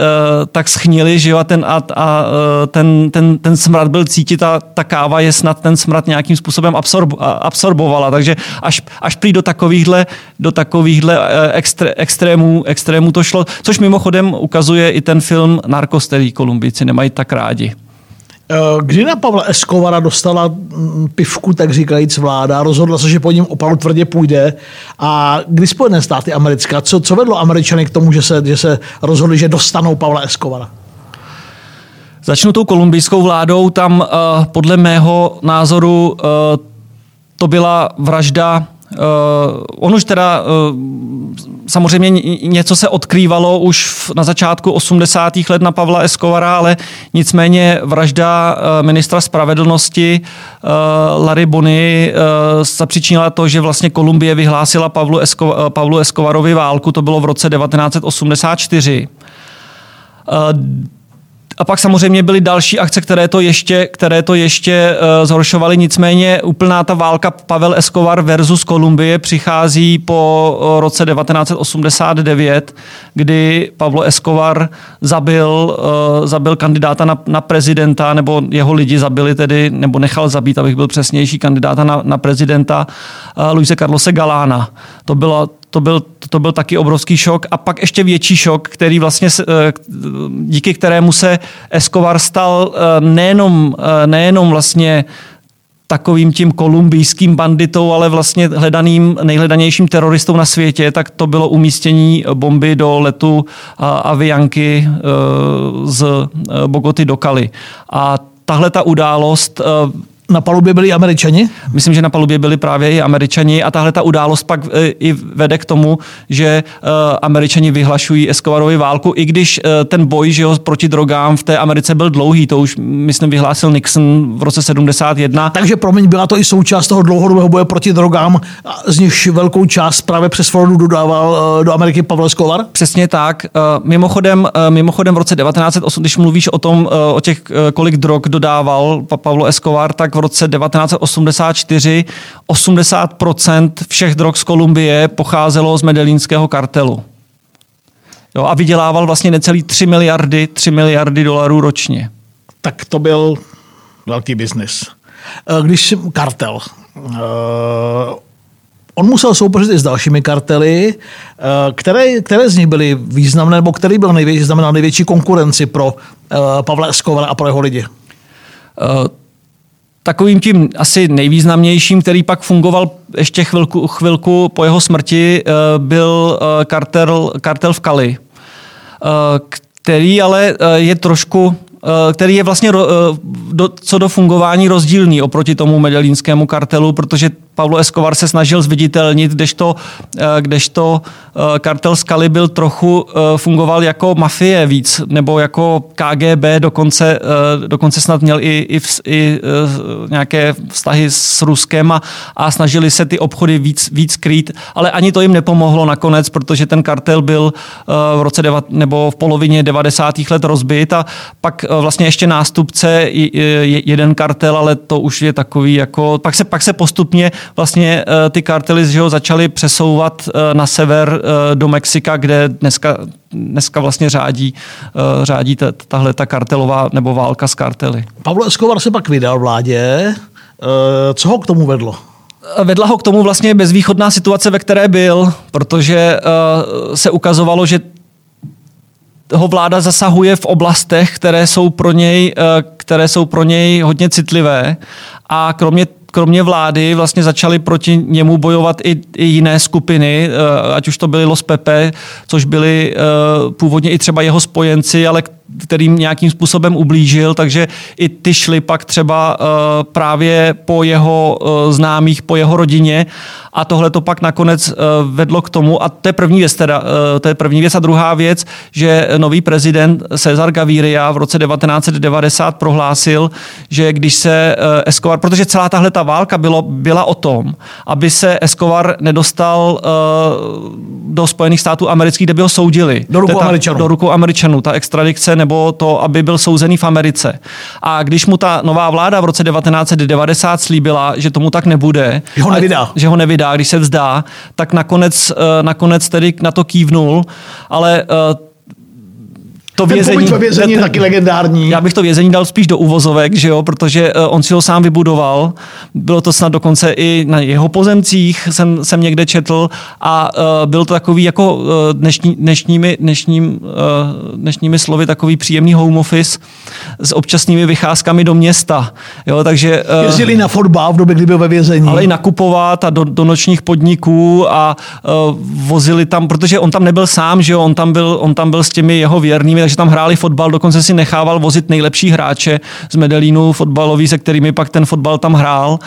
tak schnili, že jo, a, ten, a, a ten, ten, ten smrad byl cítit a ta káva je snad ten smrad nějakým způsobem absorb, absorbovala. Takže až, až prý do takovýchhle, do takovýchhle extré, extrémů, extrémů to šlo, což mimochodem ukazuje i ten film Narcos, který Kolumbíci nemají tak rádi. Eh, kdy na Pavla Escovara dostala mm, pivku, tak říkajíc vláda, rozhodla se, že po něm opravdu tvrdě půjde a kdy Spojené státy americké, co, co vedlo Američany k tomu, že se, že se rozhodli, že dostanou Pavla Escovara? Začnu tou kolumbijskou vládou, tam uh, podle mého názoru uh, to byla vražda Uh, on už teda uh, samozřejmě něco se odkrývalo už v, na začátku 80. let na Pavla Escovara, ale nicméně vražda uh, ministra spravedlnosti uh, Larry Bony uh, zapříčinila to, že vlastně Kolumbie vyhlásila Pavlu, Esco, uh, Pavlu Escobarovi válku, to bylo v roce 1984. Uh, a pak samozřejmě byly další akce, které to ještě, které to ještě uh, zhoršovaly. Nicméně úplná ta válka Pavel Escobar versus Kolumbie přichází po uh, roce 1989, kdy Pablo Escobar zabil, uh, zabil kandidáta na, na prezidenta, nebo jeho lidi zabili tedy, nebo nechal zabít, abych byl přesnější, kandidáta na, na prezidenta uh, Luise Carlose Galána. To bylo, to byl, to byl taky obrovský šok. A pak ještě větší šok, který vlastně, eh, díky kterému se Escobar stal eh, nejenom, eh, nejenom vlastně takovým tím kolumbijským banditou, ale vlastně hledaným, nejhledanějším teroristou na světě, tak to bylo umístění bomby do letu Avianky z Bogoty do Kali. A tahle ta událost na palubě byli američani? Myslím, že na palubě byli právě i američani a tahle ta událost pak e, i vede k tomu, že e, američani vyhlašují Escobarovi válku, i když e, ten boj že jo, proti drogám v té Americe byl dlouhý, to už myslím vyhlásil Nixon v roce 71. Takže promiň, byla to i součást toho dlouhodobého boje proti drogám, z nichž velkou část právě přes Floridu dodával do Ameriky Pavel Escobar? Přesně tak. Mimochodem, mimochodem v roce 1908, když mluvíš o tom, o těch, kolik drog dodával Pavlo Escobar, tak v roce 1984 80% všech drog z Kolumbie pocházelo z medelínského kartelu. Jo, a vydělával vlastně necelý 3 miliardy, 3 miliardy dolarů ročně. Tak to byl velký biznis. Eh, když kartel, uh, on musel soupeřit i s dalšími kartely, uh, které, které z nich byly významné, nebo který byl největší, znamenal největší konkurenci pro Pavla Escovara a pro jeho lidi? Takovým tím asi nejvýznamnějším, který pak fungoval ještě chvilku, chvilku po jeho smrti, eh, byl eh, kartel, kartel v Kali, eh, který ale je trošku který je vlastně do, co do fungování rozdílný oproti tomu medellínskému kartelu, protože Pablo Escobar se snažil zviditelnit, kdežto, eh, kdežto eh, kartel Skali byl trochu, eh, fungoval jako mafie víc, nebo jako KGB, dokonce, dokonce snad měl i, i, i nějaké vztahy s Ruskem a, a snažili se ty obchody víc, víc krýt, ale ani to jim nepomohlo nakonec, protože ten kartel byl v roce devat, nebo v polovině 90. let rozbit a pak vlastně ještě nástupce jeden kartel, ale to už je takový jako, pak se, pak se postupně vlastně eh, ty kartely že ho, začaly přesouvat eh, na sever eh, do Mexika, kde dneska, dneska vlastně řádí, řádí tahle ta kartelová nebo válka s kartely. Pavlo Escobar se pak vydal vládě. Co ho k tomu vedlo? Vedla ho k tomu vlastně bezvýchodná situace, ve které byl, protože se ukazovalo, že ho vláda zasahuje v oblastech, které jsou pro něj, které jsou pro něj hodně citlivé a kromě kromě vlády vlastně začaly proti němu bojovat i, i jiné skupiny, ať už to byly Los Pepe, což byly původně i třeba jeho spojenci, ale kterým nějakým způsobem ublížil, takže i ty šly pak třeba uh, právě po jeho známých, po jeho rodině. A tohle to pak nakonec vedlo k tomu, a to je první věc teda, to je první věc. A druhá věc, že nový prezident Cesar Gaviria v roce 1990 prohlásil, že když se Escobar, protože celá tahle ta válka bylo, byla o tom, aby se Escobar nedostal uh, do Spojených států amerických, kde by ho soudili. Do rukou Američanů. Do rukou Američanů. Ta extradikce nebo to, aby byl souzený v Americe. A když mu ta nová vláda v roce 1990 slíbila, že tomu tak nebude, že ho nevydá, a, že ho nevydá, když se vzdá, tak nakonec, eh, nakonec tedy na to kývnul, ale eh, to ten vězení, ve vězení je taky legendární. Já bych to vězení dal spíš do uvozovek, že jo, protože uh, on si ho sám vybudoval. Bylo to snad dokonce i na jeho pozemcích, jsem, jsem někde četl a uh, byl to takový jako uh, dnešní, dnešními, dnešním, uh, dnešními slovy takový příjemný home office s občasnými vycházkami do města. Jo, takže, uh, Jezdili na fotbal v době, kdy byl ve vězení. Ale i nakupovat a do, do nočních podniků a uh, vozili tam, protože on tam nebyl sám, že jo, on tam byl, on tam byl s těmi jeho věrnými, takže tam hráli fotbal, dokonce si nechával vozit nejlepší hráče z Medellínu fotbalový, se kterými pak ten fotbal tam hrál.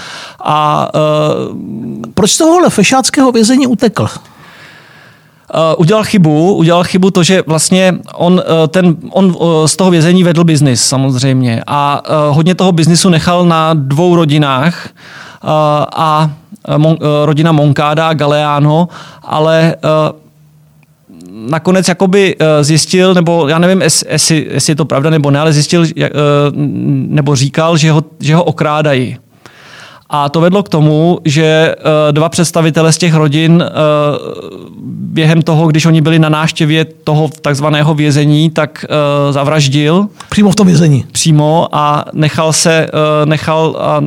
A, uh, Proč z tohohle fešáckého vězení utekl? Uh, udělal chybu, udělal chybu to, že vlastně on, uh, ten, on uh, z toho vězení vedl biznis samozřejmě a uh, hodně toho biznisu nechal na dvou rodinách uh, a mon, uh, rodina Moncada a Galeano, ale uh, nakonec jakoby eh, zjistil, nebo já nevím, jestli, jestli je to pravda nebo ne, ale zjistil, eh, nebo říkal, že ho, že ho okrádají. A to vedlo k tomu, že eh, dva představitele z těch rodin během toho, když oni byli na náštěvě toho takzvaného vězení, tak zavraždil. Přímo v tom vězení. Přímo a nechal se, nechal, a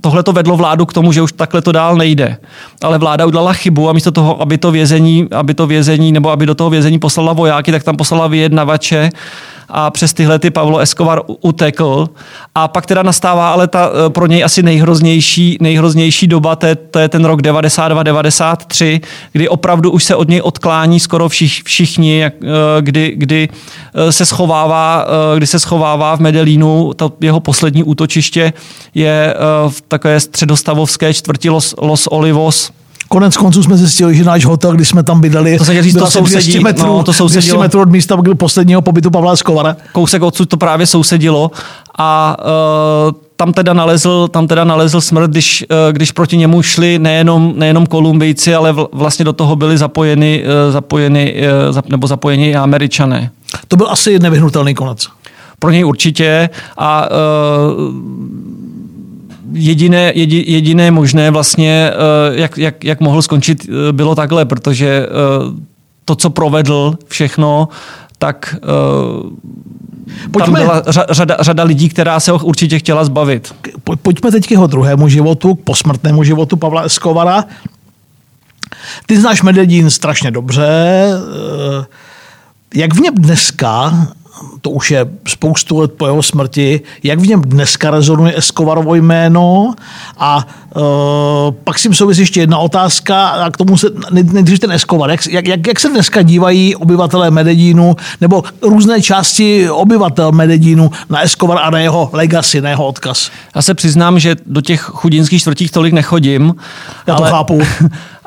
tohle to vedlo vládu k tomu, že už takhle to dál nejde. Ale vláda udělala chybu a místo toho, aby to vězení, aby to vězení nebo aby do toho vězení poslala vojáky, tak tam poslala vyjednavače a přes tyhle ty Pavlo Escobar utekl. A pak teda nastává ale ta eh, pro něj asi nejhroznější, nejhroznější doba, to je, to je ten rok 92-93, kdy opravdu už se od něj odklání skoro všich, všichni, eh, kdy, kdy eh, se schovává, kdy se schovává v Medellínu, to jeho poslední útočiště je v takové středostavovské čtvrti Los, Los Olivos, Konec konců jsme zjistili, že náš hotel, když jsme tam bydali, to, se říct, to sousedí, 200 metrů, no, to 200 metrů od místa posledního pobytu Pavla Eskovara. Kousek odsud to právě sousedilo a uh, tam teda nalezl, tam teda nalezl smrt, když, uh, když proti němu šli nejenom, nejenom Kolumbijci, ale vlastně do toho byli zapojeni, uh, zapojeni nebo zapojeni i Američané. To byl asi nevyhnutelný konec. Pro něj určitě a jediné, jediné možné vlastně, eh, jak, jak, jak mohl skončit, eh, bylo takhle, protože eh, to, co provedl všechno, tak Pojďme. tam byla řada, řada lidí, která se ho určitě chtěla zbavit. Pojďme teď k jeho druhému životu, k posmrtnému životu Pavla Eskovara. Ty znáš Medellín strašně dobře. Jak v něm dneska to už je spoustu let po jeho smrti, jak v něm dneska rezonuje Escobarovo jméno a uh, pak si souvisí ještě jedna otázka a k tomu se nejdřív ten Escobar. Jak, jak, jak se dneska dívají obyvatelé Medellínu nebo různé části obyvatel Medellínu na Escobar a na jeho legacy, na jeho odkaz? Já se přiznám, že do těch chudinských čtvrtích tolik nechodím. Já to ale, chápu.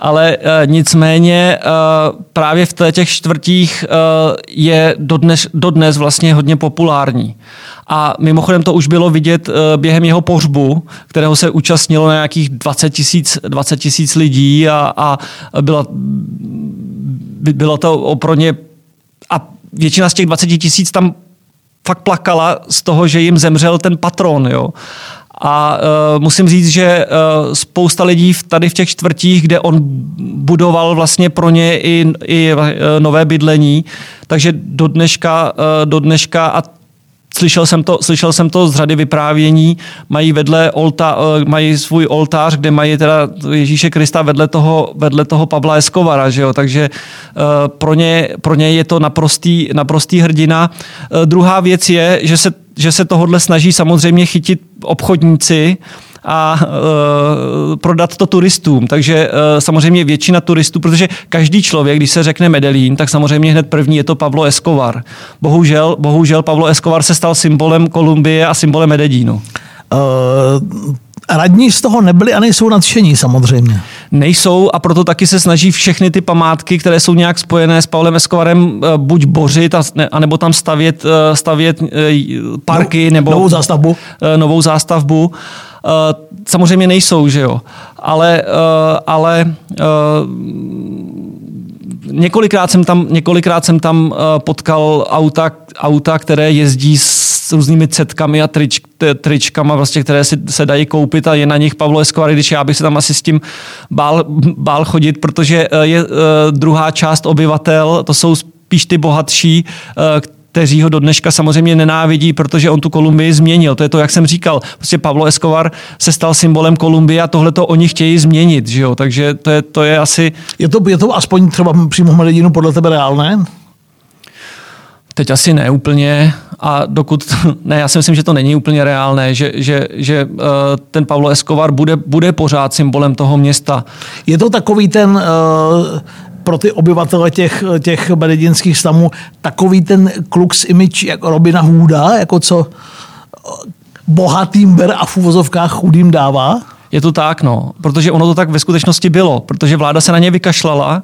ale uh, nicméně uh, právě v těch čtvrtích uh, je dodnes, dodnes vlastně hodně populární. A mimochodem to už bylo vidět během jeho pohřbu, kterého se účastnilo na nějakých 20 tisíc 20 tisíc lidí a, a byla, bylo to ně a většina z těch 20 tisíc tam fakt plakala z toho, že jim zemřel ten patron. Jo. A uh, musím říct, že uh, spousta lidí v, tady v těch čtvrtích, kde on budoval vlastně pro ně i, i uh, nové bydlení, takže do dneška, uh, do dneška a slyšel jsem to, slyšel jsem to z řady vyprávění, mají vedle olta, mají svůj oltář, kde mají teda Ježíše Krista vedle toho, vedle toho Pavla Eskovara, že jo? takže pro ně, pro ně je to naprostý, naprostý hrdina. Druhá věc je, že se, že se tohodle snaží samozřejmě chytit obchodníci, a e, prodat to turistům. Takže e, samozřejmě většina turistů, protože každý člověk, když se řekne Medellín, tak samozřejmě hned první je to Pablo Escobar. Bohužel, bohužel Pablo Escobar se stal symbolem Kolumbie a symbolem Medellínu. Uh, radní z toho nebyli a nejsou nadšení samozřejmě. Nejsou a proto taky se snaží všechny ty památky, které jsou nějak spojené s Pavlem Escobarem, eh, buď bořit, a, anebo tam stavět, eh, stavět parky no, nebo novou zástavbu. Novou zástavbu. Samozřejmě nejsou, že jo. Ale, ale několikrát jsem tam, několikrát jsem tam potkal auta, auta, které jezdí s různými cetkami a trič, tričkama, vlastně, které si, se dají koupit a je na nich Pavlo Escobar, když já bych se tam asi s tím bál, bál chodit, protože eh, je uh, druhá část obyvatel, to jsou spíš ty bohatší, kteří ho do dneška samozřejmě nenávidí, protože on tu Kolumbii změnil. To je to, jak jsem říkal. Prostě Pablo Escobar se stal symbolem Kolumbie a tohle to oni chtějí změnit. Že jo? Takže to je, to je asi... Je to, je to aspoň třeba přímo Medellínu podle tebe reálné? Teď asi ne úplně a dokud, ne, já si myslím, že to není úplně reálné, že, že, že uh, ten Pablo Escobar bude, bude pořád symbolem toho města. Je to takový ten uh, pro ty obyvatele těch, těch medellínských stamů takový ten kluk s image jako Robina Hooda, jako co bohatým ber a v úvozovkách chudým dává? Je to tak, no, protože ono to tak ve skutečnosti bylo, protože vláda se na ně vykašlala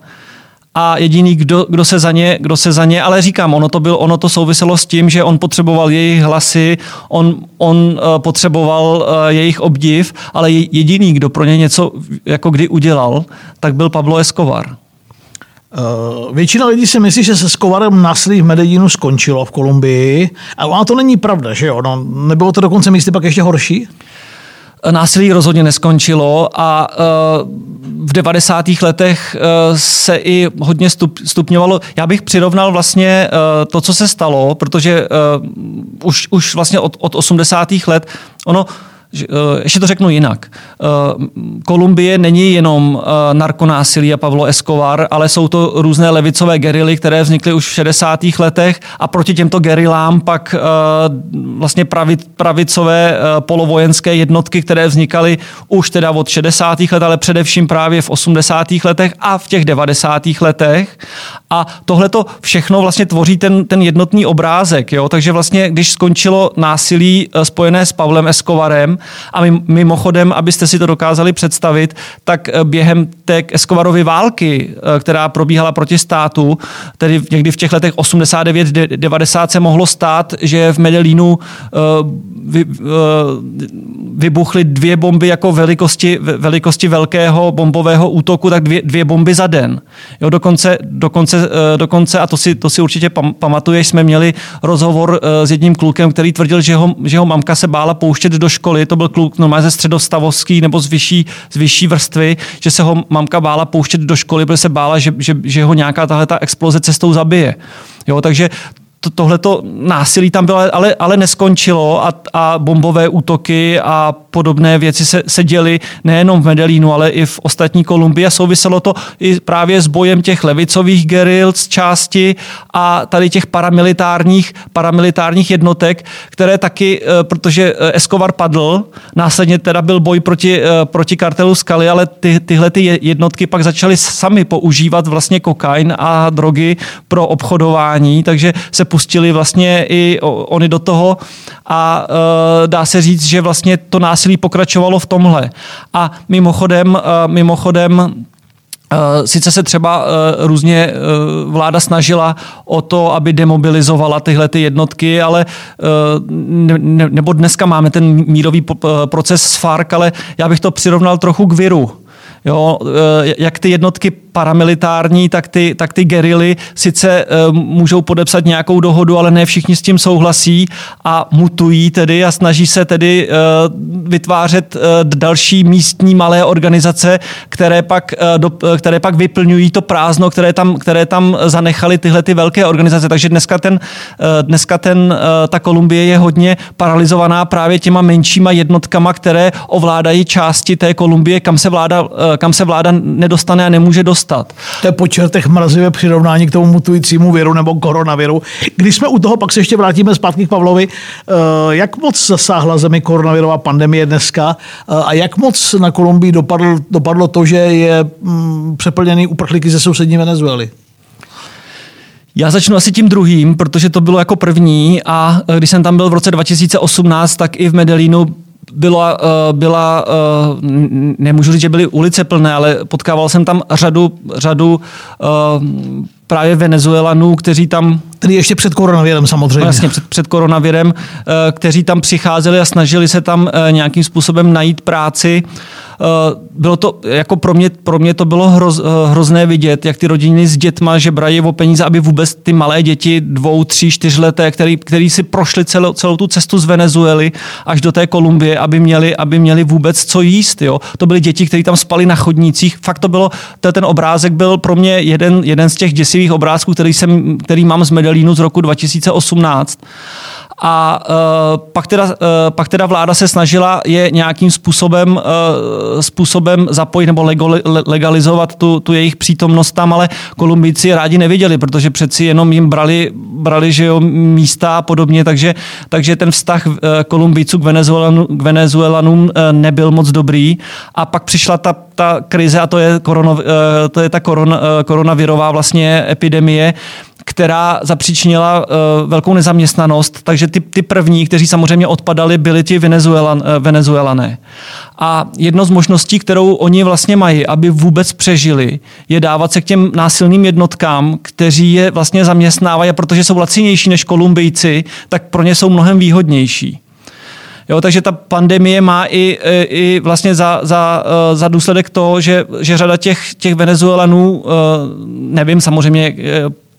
a jediný, kdo, kdo, se za ně, kdo se za ně, ale říkám, ono to, byl, ono to souviselo s tím, že on potřeboval jejich hlasy, on, on uh, potřeboval uh, jejich obdiv, ale jediný, kdo pro ně něco jako kdy udělal, tak byl Pablo Escobar. Uh, většina lidí si myslí, že se Skovarem násilí v Medellínu skončilo v Kolumbii. A ona to není pravda, že jo? No, nebylo to dokonce místy pak ještě horší? Násilí rozhodně neskončilo a uh, v 90. letech se i hodně stup, stupňovalo. Já bych přirovnal vlastně to, co se stalo, protože už, už vlastně od, od 80. let ono Eh, ještě to řeknu jinak. Eh, Kolumbie není jenom eh, narkonásilí a Pavlo Escobar, ale jsou to různé levicové gerily, které vznikly už v 60. letech a proti těmto gerilám pak vlastně pravicové polovojenské jednotky, které vznikaly už teda od 60. let, ale především právě v 80. letech a v těch 90. letech. A tohle to všechno vlastně tvoří ten, ten jednotný obrázek. Jo? Takže vlastně, když skončilo násilí spojené s Pavlem Escobarem, a mimochodem, abyste si to dokázali představit, tak eh, během té Escobarovy války, eh, která probíhala proti státu, tedy někdy v těch letech 89-90 se mohlo stát, že v Medellínu eh, vybuchly dvě bomby jako velikosti, velikosti velkého bombového útoku, tak dvě, dvě bomby za den. Jo, dokonce, dokonce, dokonce, a to si, to si určitě pamatuješ, jsme měli rozhovor s jedním klukem, který tvrdil, že ho, že ho mamka se bála pouštět do školy, to byl kluk normálně ze středostavovský nebo z vyšší, z vyšší vrstvy, že se ho mamka bála pouštět do školy, protože se bála, že, že, že ho nějaká tahle ta exploze cestou zabije. Jo, takže to, tohleto násilí tam bylo, ale, ale neskončilo a, a bombové útoky a podobné věci se, se děly nejenom v Medellínu, ale i v ostatní Kolumbii. A souviselo to i právě s bojem těch levicových geril z části a tady těch paramilitárních, paramilitárních jednotek, které taky, eh, protože eh, Escobar padl, následně teda byl boj proti, eh, proti kartelu Skaly, ale ty, tyhle ty jednotky pak začaly sami používat vlastně kokain a drogy pro obchodování, takže se pustili vlastně i oni do toho a uh, dá se říct, že vlastně to násilí pokračovalo v tomhle. A mimochodem, uh, mimochodem Uh, sice se třeba různě vláda snažila o to, aby demobilizovala tyhle ty jednotky, ale ne, ne, nebo dneska máme ten mírový proces s FARC, ale já bych to přirovnal trochu k viru Jo, jak ty jednotky paramilitární, tak ty, tak ty gerily sice uh, můžou podepsat nějakou dohodu, ale ne všichni s tím souhlasí a mutují tedy a snaží se tedy uh, vytvářet další místní malé organizace, které pak, které pak vyplňují to prázdno, které tam, které tam zanechaly tyhle ty velké organizace. Takže dneska, ten, dneska ten, ta Kolumbie je hodně paralizovaná právě těma menšíma jednotkama, které ovládají části té Kolumbie, kam se vláda, kam se vláda nedostane a nemůže dostat. To je po čertech mrazivé přirovnání k tomu mutujícímu viru nebo koronaviru. Když jsme u toho, pak se ještě vrátíme zpátky k Pavlovi. Eh, jak moc zasáhla zemi koronavirová pandemie dneska eh, a jak moc na Kolumbii dopadlo, dopadlo to, že je mm, přeplněný uprchlíky ze sousední Venezuely? Já začnu asi tím druhým, protože to bylo jako první a eh, když jsem tam byl v roce 2018, tak i v Medellínu byla, eh, byla, eh, nemůžu říct, že byly ulice plné, ale potkával jsem tam řadu, řadu eh, právě Venezuelanů, kteří tam... Tedy ještě před koronavirem samozřejmě. Vlastně před, před koronavirem, kteří tam přicházeli a snažili se tam nějakým způsobem najít práci. Eh, bylo to, jako pro mě, pro mě to bylo hroz, eh, hrozné vidět, jak ty rodiny s dětma žebrají o peníze, aby vůbec ty malé děti, dvou, tří, čtyřleté, který, který si prošli celou, celou tu cestu z Venezuely až do té Kolumbie, aby měli, aby měli vůbec co jíst. Jo. To byly děti, které tam spali na chodnících. Fakt to bylo, to, ten obrázek byl pro mě jeden, jeden z těch děsivých obrázků, který, jsem, který mám z Medellínu z roku 2018. A uh, pak, teda, uh, pak teda vláda se snažila je nějakým způsobem, uh, způsobem zapojit nebo legalizovat tu, tu jejich přítomnost tam, ale Kolumbijci rádi neviděli, protože přeci jenom jim brali, brali že jo, místa a podobně, takže, takže ten vztah Kolumbijců k, Venezuelanu, k Venezuelanům nebyl moc dobrý. A pak přišla ta, ta krize a to je, korono, uh, to je ta koron, uh, koronavirová vlastně epidemie, která zapříčinila uh, velkou nezaměstnanost, takže ty, ty první, kteří samozřejmě odpadali, byli ti Venezuelan, uh, Venezuelané. A jedno z možností, kterou oni vlastně mají, aby vůbec přežili, je dávat se k těm násilným jednotkám, kteří je vlastně zaměstnávají, protože jsou lacinější než Kolumbijci, tak pro ně jsou mnohem výhodnější. Jo, takže ta pandemie má i, e, i vlastně za, za, e, za důsledek to, že, že řada těch, těch Venezuelanů, e, nevím samozřejmě,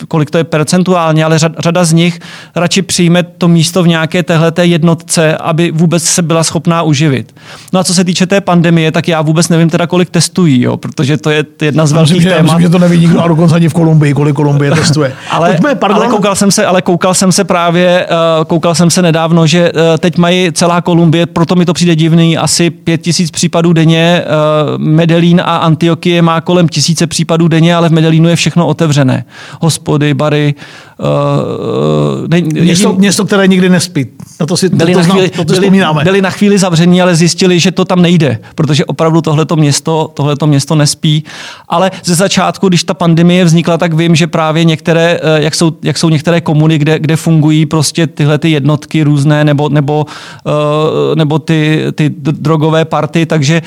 kolik to je percentuálně, ale řada z nich radši přijme to místo v nějaké téhleté jednotce, aby vůbec se byla schopná uživit. No a co se týče té pandemie, tak já vůbec nevím teda, kolik testují, jo, protože to je jedna z velkých témat. Myslím, že to neví nikdo, a dokonce ani v Kolumbii, kolik Kolumbie testuje. ale, Pojďme, ale, koukal jsem se, ale koukal jsem se právě, uh, koukal jsem se nedávno, že uh, teď mají celá Kolumbie, proto mi to přijde divný, asi pět tisíc případů denně. Uh, Medellín a Antiokie má kolem tisíce případů denně, ale v Medellínu je všechno otevřené. Hospod hospody, bary. Uh, ne, město, jedin... město, které nikdy nespí. Na to si byli, to, to na chvíli, to byli, byli na chvíli zavření, ale zjistili, že to tam nejde, protože opravdu tohleto město, tohleto město nespí. Ale ze začátku, když ta pandemie vznikla, tak vím, že právě některé, eh, jak jsou, jak jsou některé komuny, kde, kde fungují prostě tyhle ty jednotky různé, nebo, nebo, uh, nebo ty, ty drogové party, takže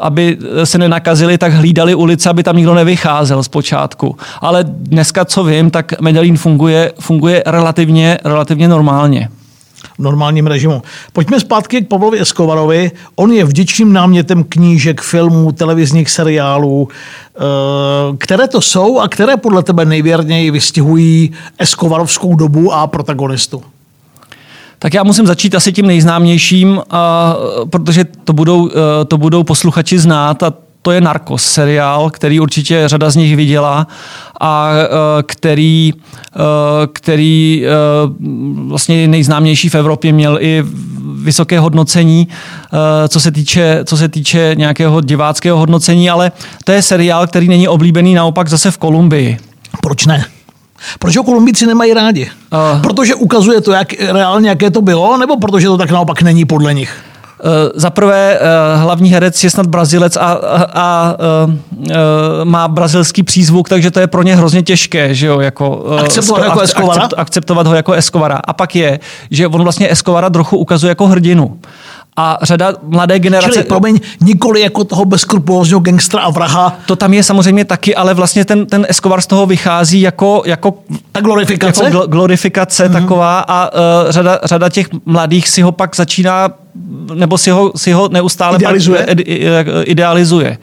aby se nenakazili, tak hlídali ulice, aby tam nikdo nevycházel zpočátku. Ale dneska, co vím, vím, tak Medellín funguje, funguje relativně, relativně normálně v normálním režimu. Pojďme zpátky k Pavlovi Escobarovi. On je vděčným námětem knížek, filmů, televizních seriálů. Eh, které to jsou a které podle tebe nejvěrněji vystihují Escobarovskou dobu a protagonistu? Tak já musím začít asi tím nejznámějším, protože to budou, eh, to budou posluchači znát a to je Narcos seriál, který určitě řada z nich viděla a e, který, e, který e, vlastně nejznámější v Evropě měl i vysoké hodnocení, co se týče, co se týče nějakého diváckého hodnocení, ale to je seriál, který není oblíbený naopak zase v Kolumbii. Proč ne? Proč ho Kolumbíci nemají rádi? Uh, protože ukazuje to, jak reálně, jaké to bylo, nebo protože to tak naopak není podle nich? Eh, za prvé, eh, hlavní herec je snad Brazilec a, a, a, eh, má brazilský přízvuk, takže to je pro ně hrozně těžké, že jo, jako, akceptovat, jako Escovara? akceptovat ho jako Escovara. A pak je, že on vlastně Escovara trochu ukazuje jako hrdinu a řada mladé generace... Čili, promiň, nikoli jako toho bezkrupulózního gangstra a vraha. To tam je samozřejmě taky, ale vlastně ten, ten Escobar z toho vychází jako... jako Ta glorifikace? Jako glorifikace mm-hmm. taková a uh, řada, řada těch mladých si ho pak začíná nebo si ho, si ho neustále Idealizuje? Pak, idealizuje.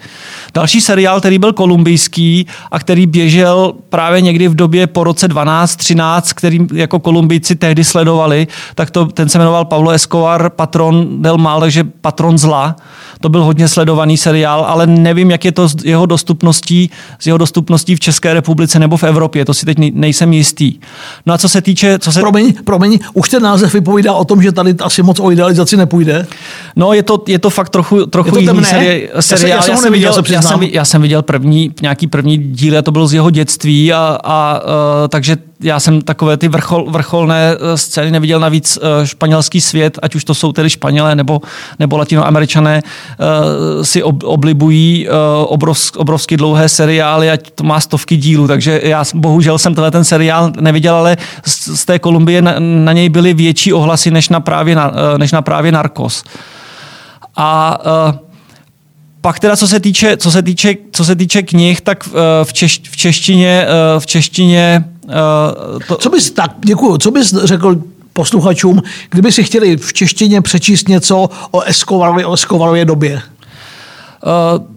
Další seriál, který byl kolumbijský a který běžel právě někdy v době po roce 12-13, který jako Kolumbijci tehdy sledovali, tak to, ten se jmenoval Pablo Escobar, Patron del Mal, takže Patron zla. To byl hodně sledovaný seriál, ale nevím, jak je to s jeho dostupností, s jeho dostupností v České republice nebo v Evropě. To si teď nejsem jistý. No a co se týče... Co se... Promiň, promiň, už ten název vypovídá o tom, že tady asi moc o idealizaci nepůjde. No, je to, je to fakt trochu, trochu je to jiný seri- Já jsem- seriál. já jsem neviděl, viděl, se já, jsem, já jsem viděl první, nějaký první díl, a to bylo z jeho dětství a, a uh, takže já jsem takové ty vrchol, vrcholné eh, scény neviděl navíc uh, španělský svět, ať už to jsou tedy Španělé nebo, nebo latinoameričané, uh, si ob, oblibují obrovsk, obrovsky dlouhé seriály, ať to má stovky dílů, takže já bohužel jsem tenhle ten seriál neviděl, ale z, z té Kolumbie na, na něj byly větší ohlasy než na právě, na, eh, než na právě Narcos. A uh, pak teda, co se týče, co se týče, co se týče knih, tak uh, v, češ, v češtině, uh, v češtině uh, to, Co bys, tak děkuju, co bys řekl posluchačům, kdyby si chtěli v češtině přečíst něco o Escobarově, o Escobarově době? Uh,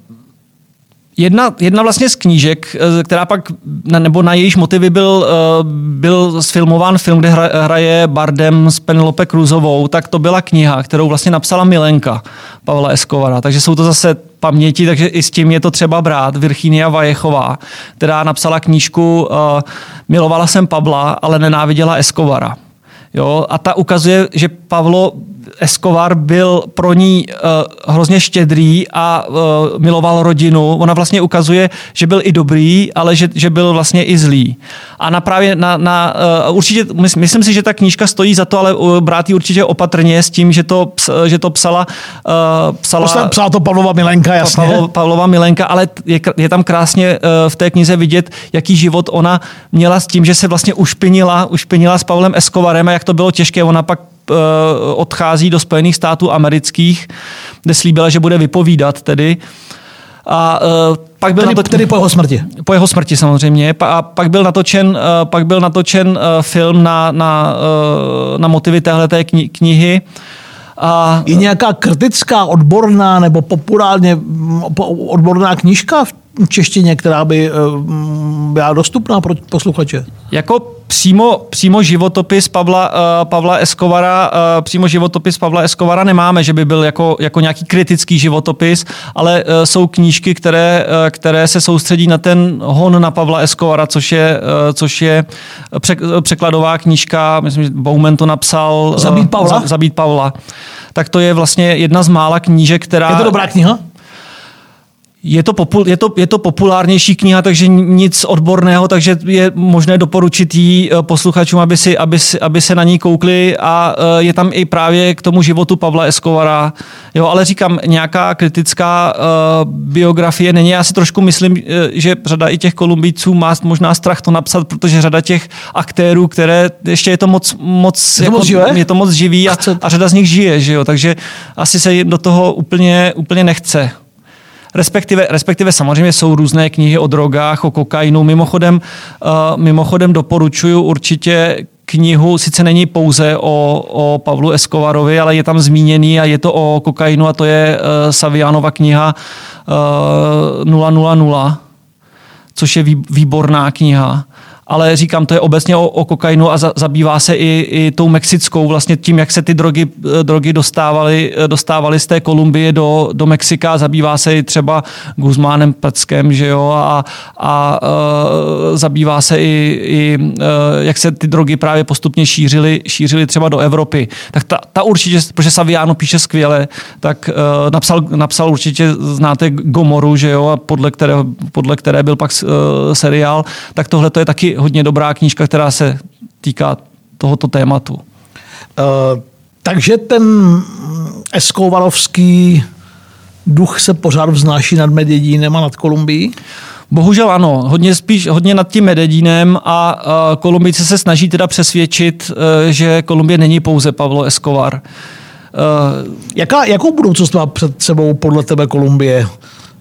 Jedna, jedna vlastně z knížek, eh, která pak, nebo na jejíž motivy byl, eh, byl sfilmován film, kde hra- hraje Bardem s Penelope Cruzovou, tak to byla kniha, kterou vlastně napsala Milenka Pavla Escovara. Takže jsou to zase paměti, takže i s tím je to třeba brát. Virginia Vajechová, která napsala knížku eh, Milovala jsem Pavla, ale nenáviděla Escovara. Jo, a ta ukazuje, že Pavlo Escobar byl pro ní uh, hrozně štědrý a uh, miloval rodinu. Ona vlastně ukazuje, že byl i dobrý, ale že, že byl vlastně i zlý. A na právě na, na uh, určitě, mys- myslím si, že ta knížka stojí za to, ale uh, brát ji určitě opatrně s tím, že to, ps- že to psala, uh, psala psala to Pavlova Milenka, jasně. Pavlo, Pavlova Milenka, ale je, je tam krásně eh, v té knize vidět, jaký život ona měla s tím, že se vlastně ušpinila, ušpinila s Pavlem Escobarem a jak to bylo těžké. Ona pak odchází do Spojených států amerických, kde slíbila, že bude vypovídat tedy. A uh, pak byl Tedy, na to, tedy po jeho smrti. po jeho smrti samozřejmě. Pa- A pak byl natočen, eh, pak byl natočen eh, film na, na, eh, na motivy téhleté kni- knihy. A Je nějaká kritická, odborná nebo populárně mm, odborná knížka v češtině, která by eh, byla dostupná pro posluchače? Jako přímo, přímo životopis Pavla, uh, Pavla Escovara, uh, přímo životopis Pavla Escovara nemáme, že by byl jako, jako nějaký kritický životopis, ale uh, jsou knížky, které, uh, které se soustředí na ten hon na Pavla Escovara, což je, uh, což je přek, překladová knížka, myslím, že Bowman to napsal. uh, Zabít Pavla? Za, Zabít Pavla. Tak to je vlastně jedna z mála knížek, která... Je to dobrá kniha? Je to, popul, je, to, je to populárnější kniha, takže nic odborného, takže je možné doporučit jí eh, posluchačům, aby, si, aby, si, aby se na ní koukli a eh, je tam i právě k tomu životu Pavla Escovara. Jo, ale říkám, nějaká kritická uh, biografie není. Já si trošku myslím, že řada i těch Kolumbijců má možná strach to napsat, protože řada těch aktérů, které ještě je to moc, moc, Je to moc živé? je to moc živý a, a řada z nich žije, že jo? takže asi se jim do toho úplně, úplně nechce. Respektive, respektive samozřejmě jsou různé knihy o drogách, o kokainu. Mimochodem, uh, mimochodem doporučuju určitě knihu, sice není pouze o, o Pavlu Escobarovi, ale je tam zmíněný a je to o kokainu a to je uh, Savianova kniha uh, 000, což je vý- výborná kniha. Ale říkám, to je obecně o, o kokainu a za, zabývá se i, i tou mexickou, vlastně tím, jak se ty drogy, eh, drogy dostávaly, eh, dostávaly z té Kolumbie do, do Mexika. Zabývá se i třeba Guzmánem Peckem, že jo, a, a uh, zabývá se i, i jak se ty drogy právě postupně šířily, šířily třeba do Evropy. Tak ta, ta určitě, protože Saviano píše skvěle, tak napsal, napsal určitě, znáte Gomoru, že jo, a podle které, podle které byl pak seriál, tak tohle to je taky hodně dobrá knížka, která se týká tohoto tématu. Uh, takže ten Escobarovský duch se pořád vznáší nad Medellínem a nad Kolumbií? Bohužel ano, hodně spíš hodně nad tím Medellínem a uh, Kolumbijci se snaží teda přesvědčit, uh, že Kolumbie není pouze Pablo Escobar. Uh, Jaká, jakou budoucnost má před sebou podle tebe Kolumbie?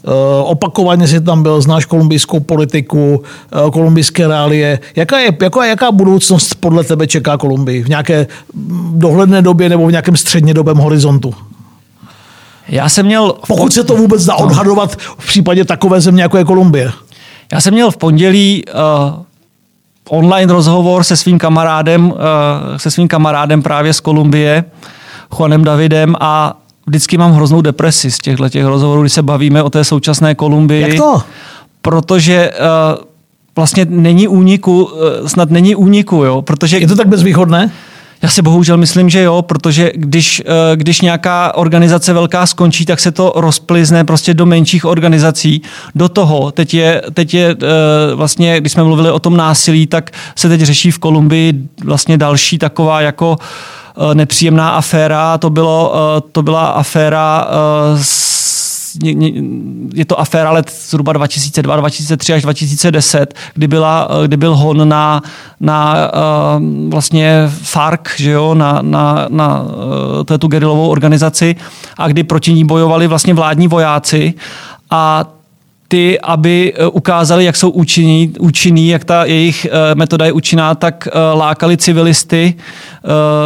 Uh, opakovaně jsi tam byl, znáš kolumbijskou politiku, uh, kolumbijské reálie. Jaká, je, jaká, jaká budoucnost podle tebe čeká Kolumbii? V nějaké mm, dohledné době nebo v nějakém střednědobém horizontu? Já jsem měl... Pokud se to vůbec dá odhadovat v případě takové země, jako je Kolumbie. Já jsem měl v pondělí uh, online rozhovor se svým kamarádem, uh, se svým kamarádem právě z Kolumbie, Juanem Davidem a vždycky mám hroznou depresi z těchto těch rozhovorů, když se bavíme o té současné Kolumbii. Jak to? Protože uh, vlastně není úniku, uh, snad není úniku, jo, protože... Je to tak bezvýchodné? Já si bohužel myslím, že jo, protože když, když nějaká organizace velká skončí, tak se to rozplizne prostě do menších organizací. Do toho, teď je, teď je vlastně, když jsme mluvili o tom násilí, tak se teď řeší v Kolumbii vlastně další taková jako nepříjemná aféra. To, bylo, to byla aféra s je to aféra let zhruba 2002, 2003 až 2010, kdy, byla, kdy byl hon na, na vlastně FARC, že jo, na, na, na tu gerilovou organizaci a kdy proti ní bojovali vlastně vládní vojáci a ty, aby eh, ukázali, jak jsou účinní, účinný, jak ta jejich metoda je účinná, tak lákali civilisty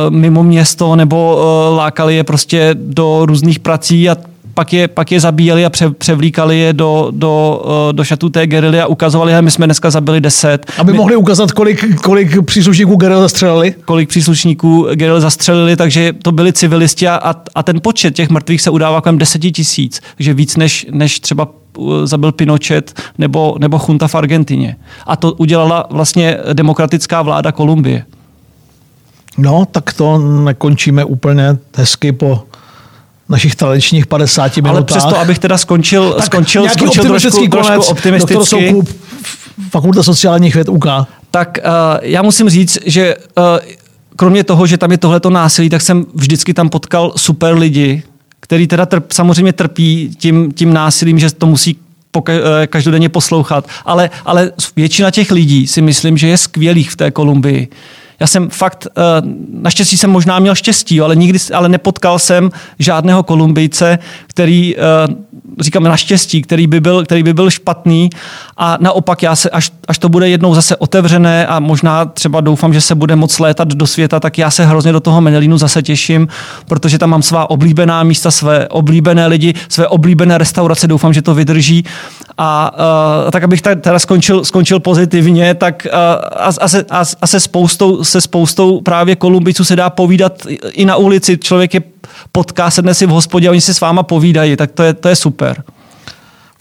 mimo město nebo lákali je prostě do různých prací a pak je, pak je zabíjeli a pře, převlíkali je do, do, eh, do šatů té gerily a ukazovali, že my jsme dneska zabili deset. Aby my, mohli ukázat, kolik, kolik příslušníků geril zastřelili? Kolik příslušníků geril zastřelili, takže to byli civilisti a, a ten počet těch mrtvých se udává kolem deseti tisíc, takže víc než, než třeba eh, zabil Pinochet nebo, nebo chunta v Argentině. A to udělala vlastně demokratická vláda Kolumbie. No, tak to nekončíme úplně hezky po našich tradičních 50 minutách. Ale přesto, abych teda skončil, tak skončil, skončil trošku, konec, trošku optimisticky. Doktor Fakulta sociálních věd UK. Tak uh, já musím říct, že uh, kromě toho, že tam je tohleto násilí, tak jsem vždycky tam potkal super lidi, který teda trp, samozřejmě trpí tím, tím násilím, že to musí eh, každodenně poslouchat. Ale, ale většina těch lidí si myslím, že je skvělých v té Kolumbii. Já jsem fakt, eh, naštěstí jsem možná měl štěstí, ale nikdy, ale nepotkal jsem žádného Kolumbijce, který, eh, říkám naštěstí, který by byl, který by byl špatný. A naopak já se, až, až to bude jednou zase otevřené a možná třeba doufám, že se bude moc létat do světa, tak já se hrozně do toho Menelínu zase těším, protože tam mám svá oblíbená místa, své oblíbené lidi, své oblíbené restaurace, doufám, že to vydrží. A uh, tak abych teda skončil, skončil pozitivně, tak uh, a, a, se, a, a se spoustou se spoustou právě Kolumbiců se dá povídat i na ulici. Člověk je potká, sedne si v hospodě a oni si s váma povídají, tak to je, to je super.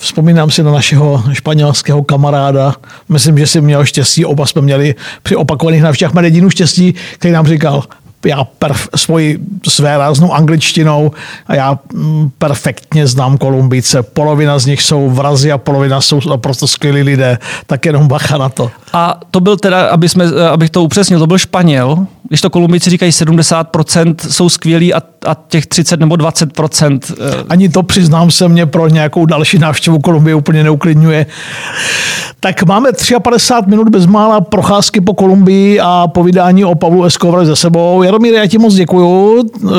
Vzpomínám si na našeho španělského kamaráda. Myslím, že si měl štěstí. Oba jsme měli při opakovaných návštěvách Medellínu štěstí, který nám říkal, já perf, svoji své ráznou angličtinou a já mm, perfektně znám Kolumbíce. Polovina z nich jsou vrazi a polovina jsou naprosto skvělí lidé, tak jenom bacha na to. A to byl teda, aby jsme, abych to upřesnil, to byl Španěl, když to Kolumbíci říkají 70% jsou skvělí a, a těch 30 nebo 20%. Eh, Ani to přiznám se mě pro nějakou další návštěvu Kolumbie úplně neuklidňuje. Tak máme 53 minut bezmála procházky po Kolumbii a povídání o Pavlu Escobar za sebou. Jaromír, já ti moc děkuju. Uh,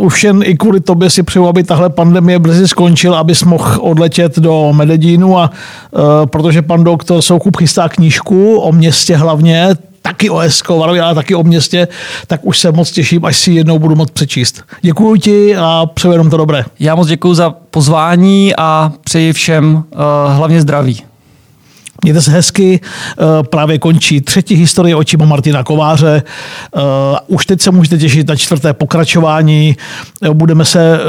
už jen i kvůli tobě si přeju, aby tahle pandemie brzy skončila, abys mohl odletět do Medellínu a uh, protože pan doktor Soukup chystá knížku o městě hlavně, taky o Escobarovi, ale taky o městě, tak už se moc těším, až si jednou budu moc přečíst. Děkuji ti a přeju jenom to dobré. Já moc děkuji za pozvání a přeji všem uh, hlavně zdraví. Mějte se hezky, eh, právě končí třetí historie očima Martina Kováře. Eh, už teď se můžete těšit na čtvrté pokračování. Eh, budeme, se,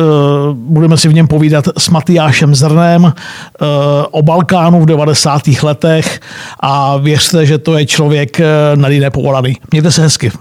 budeme si v něm povídat s Matyášem Zrnem o Balkánu v 90. letech a věřte, že to je člověk na jiné povolaný. Mějte se hezky.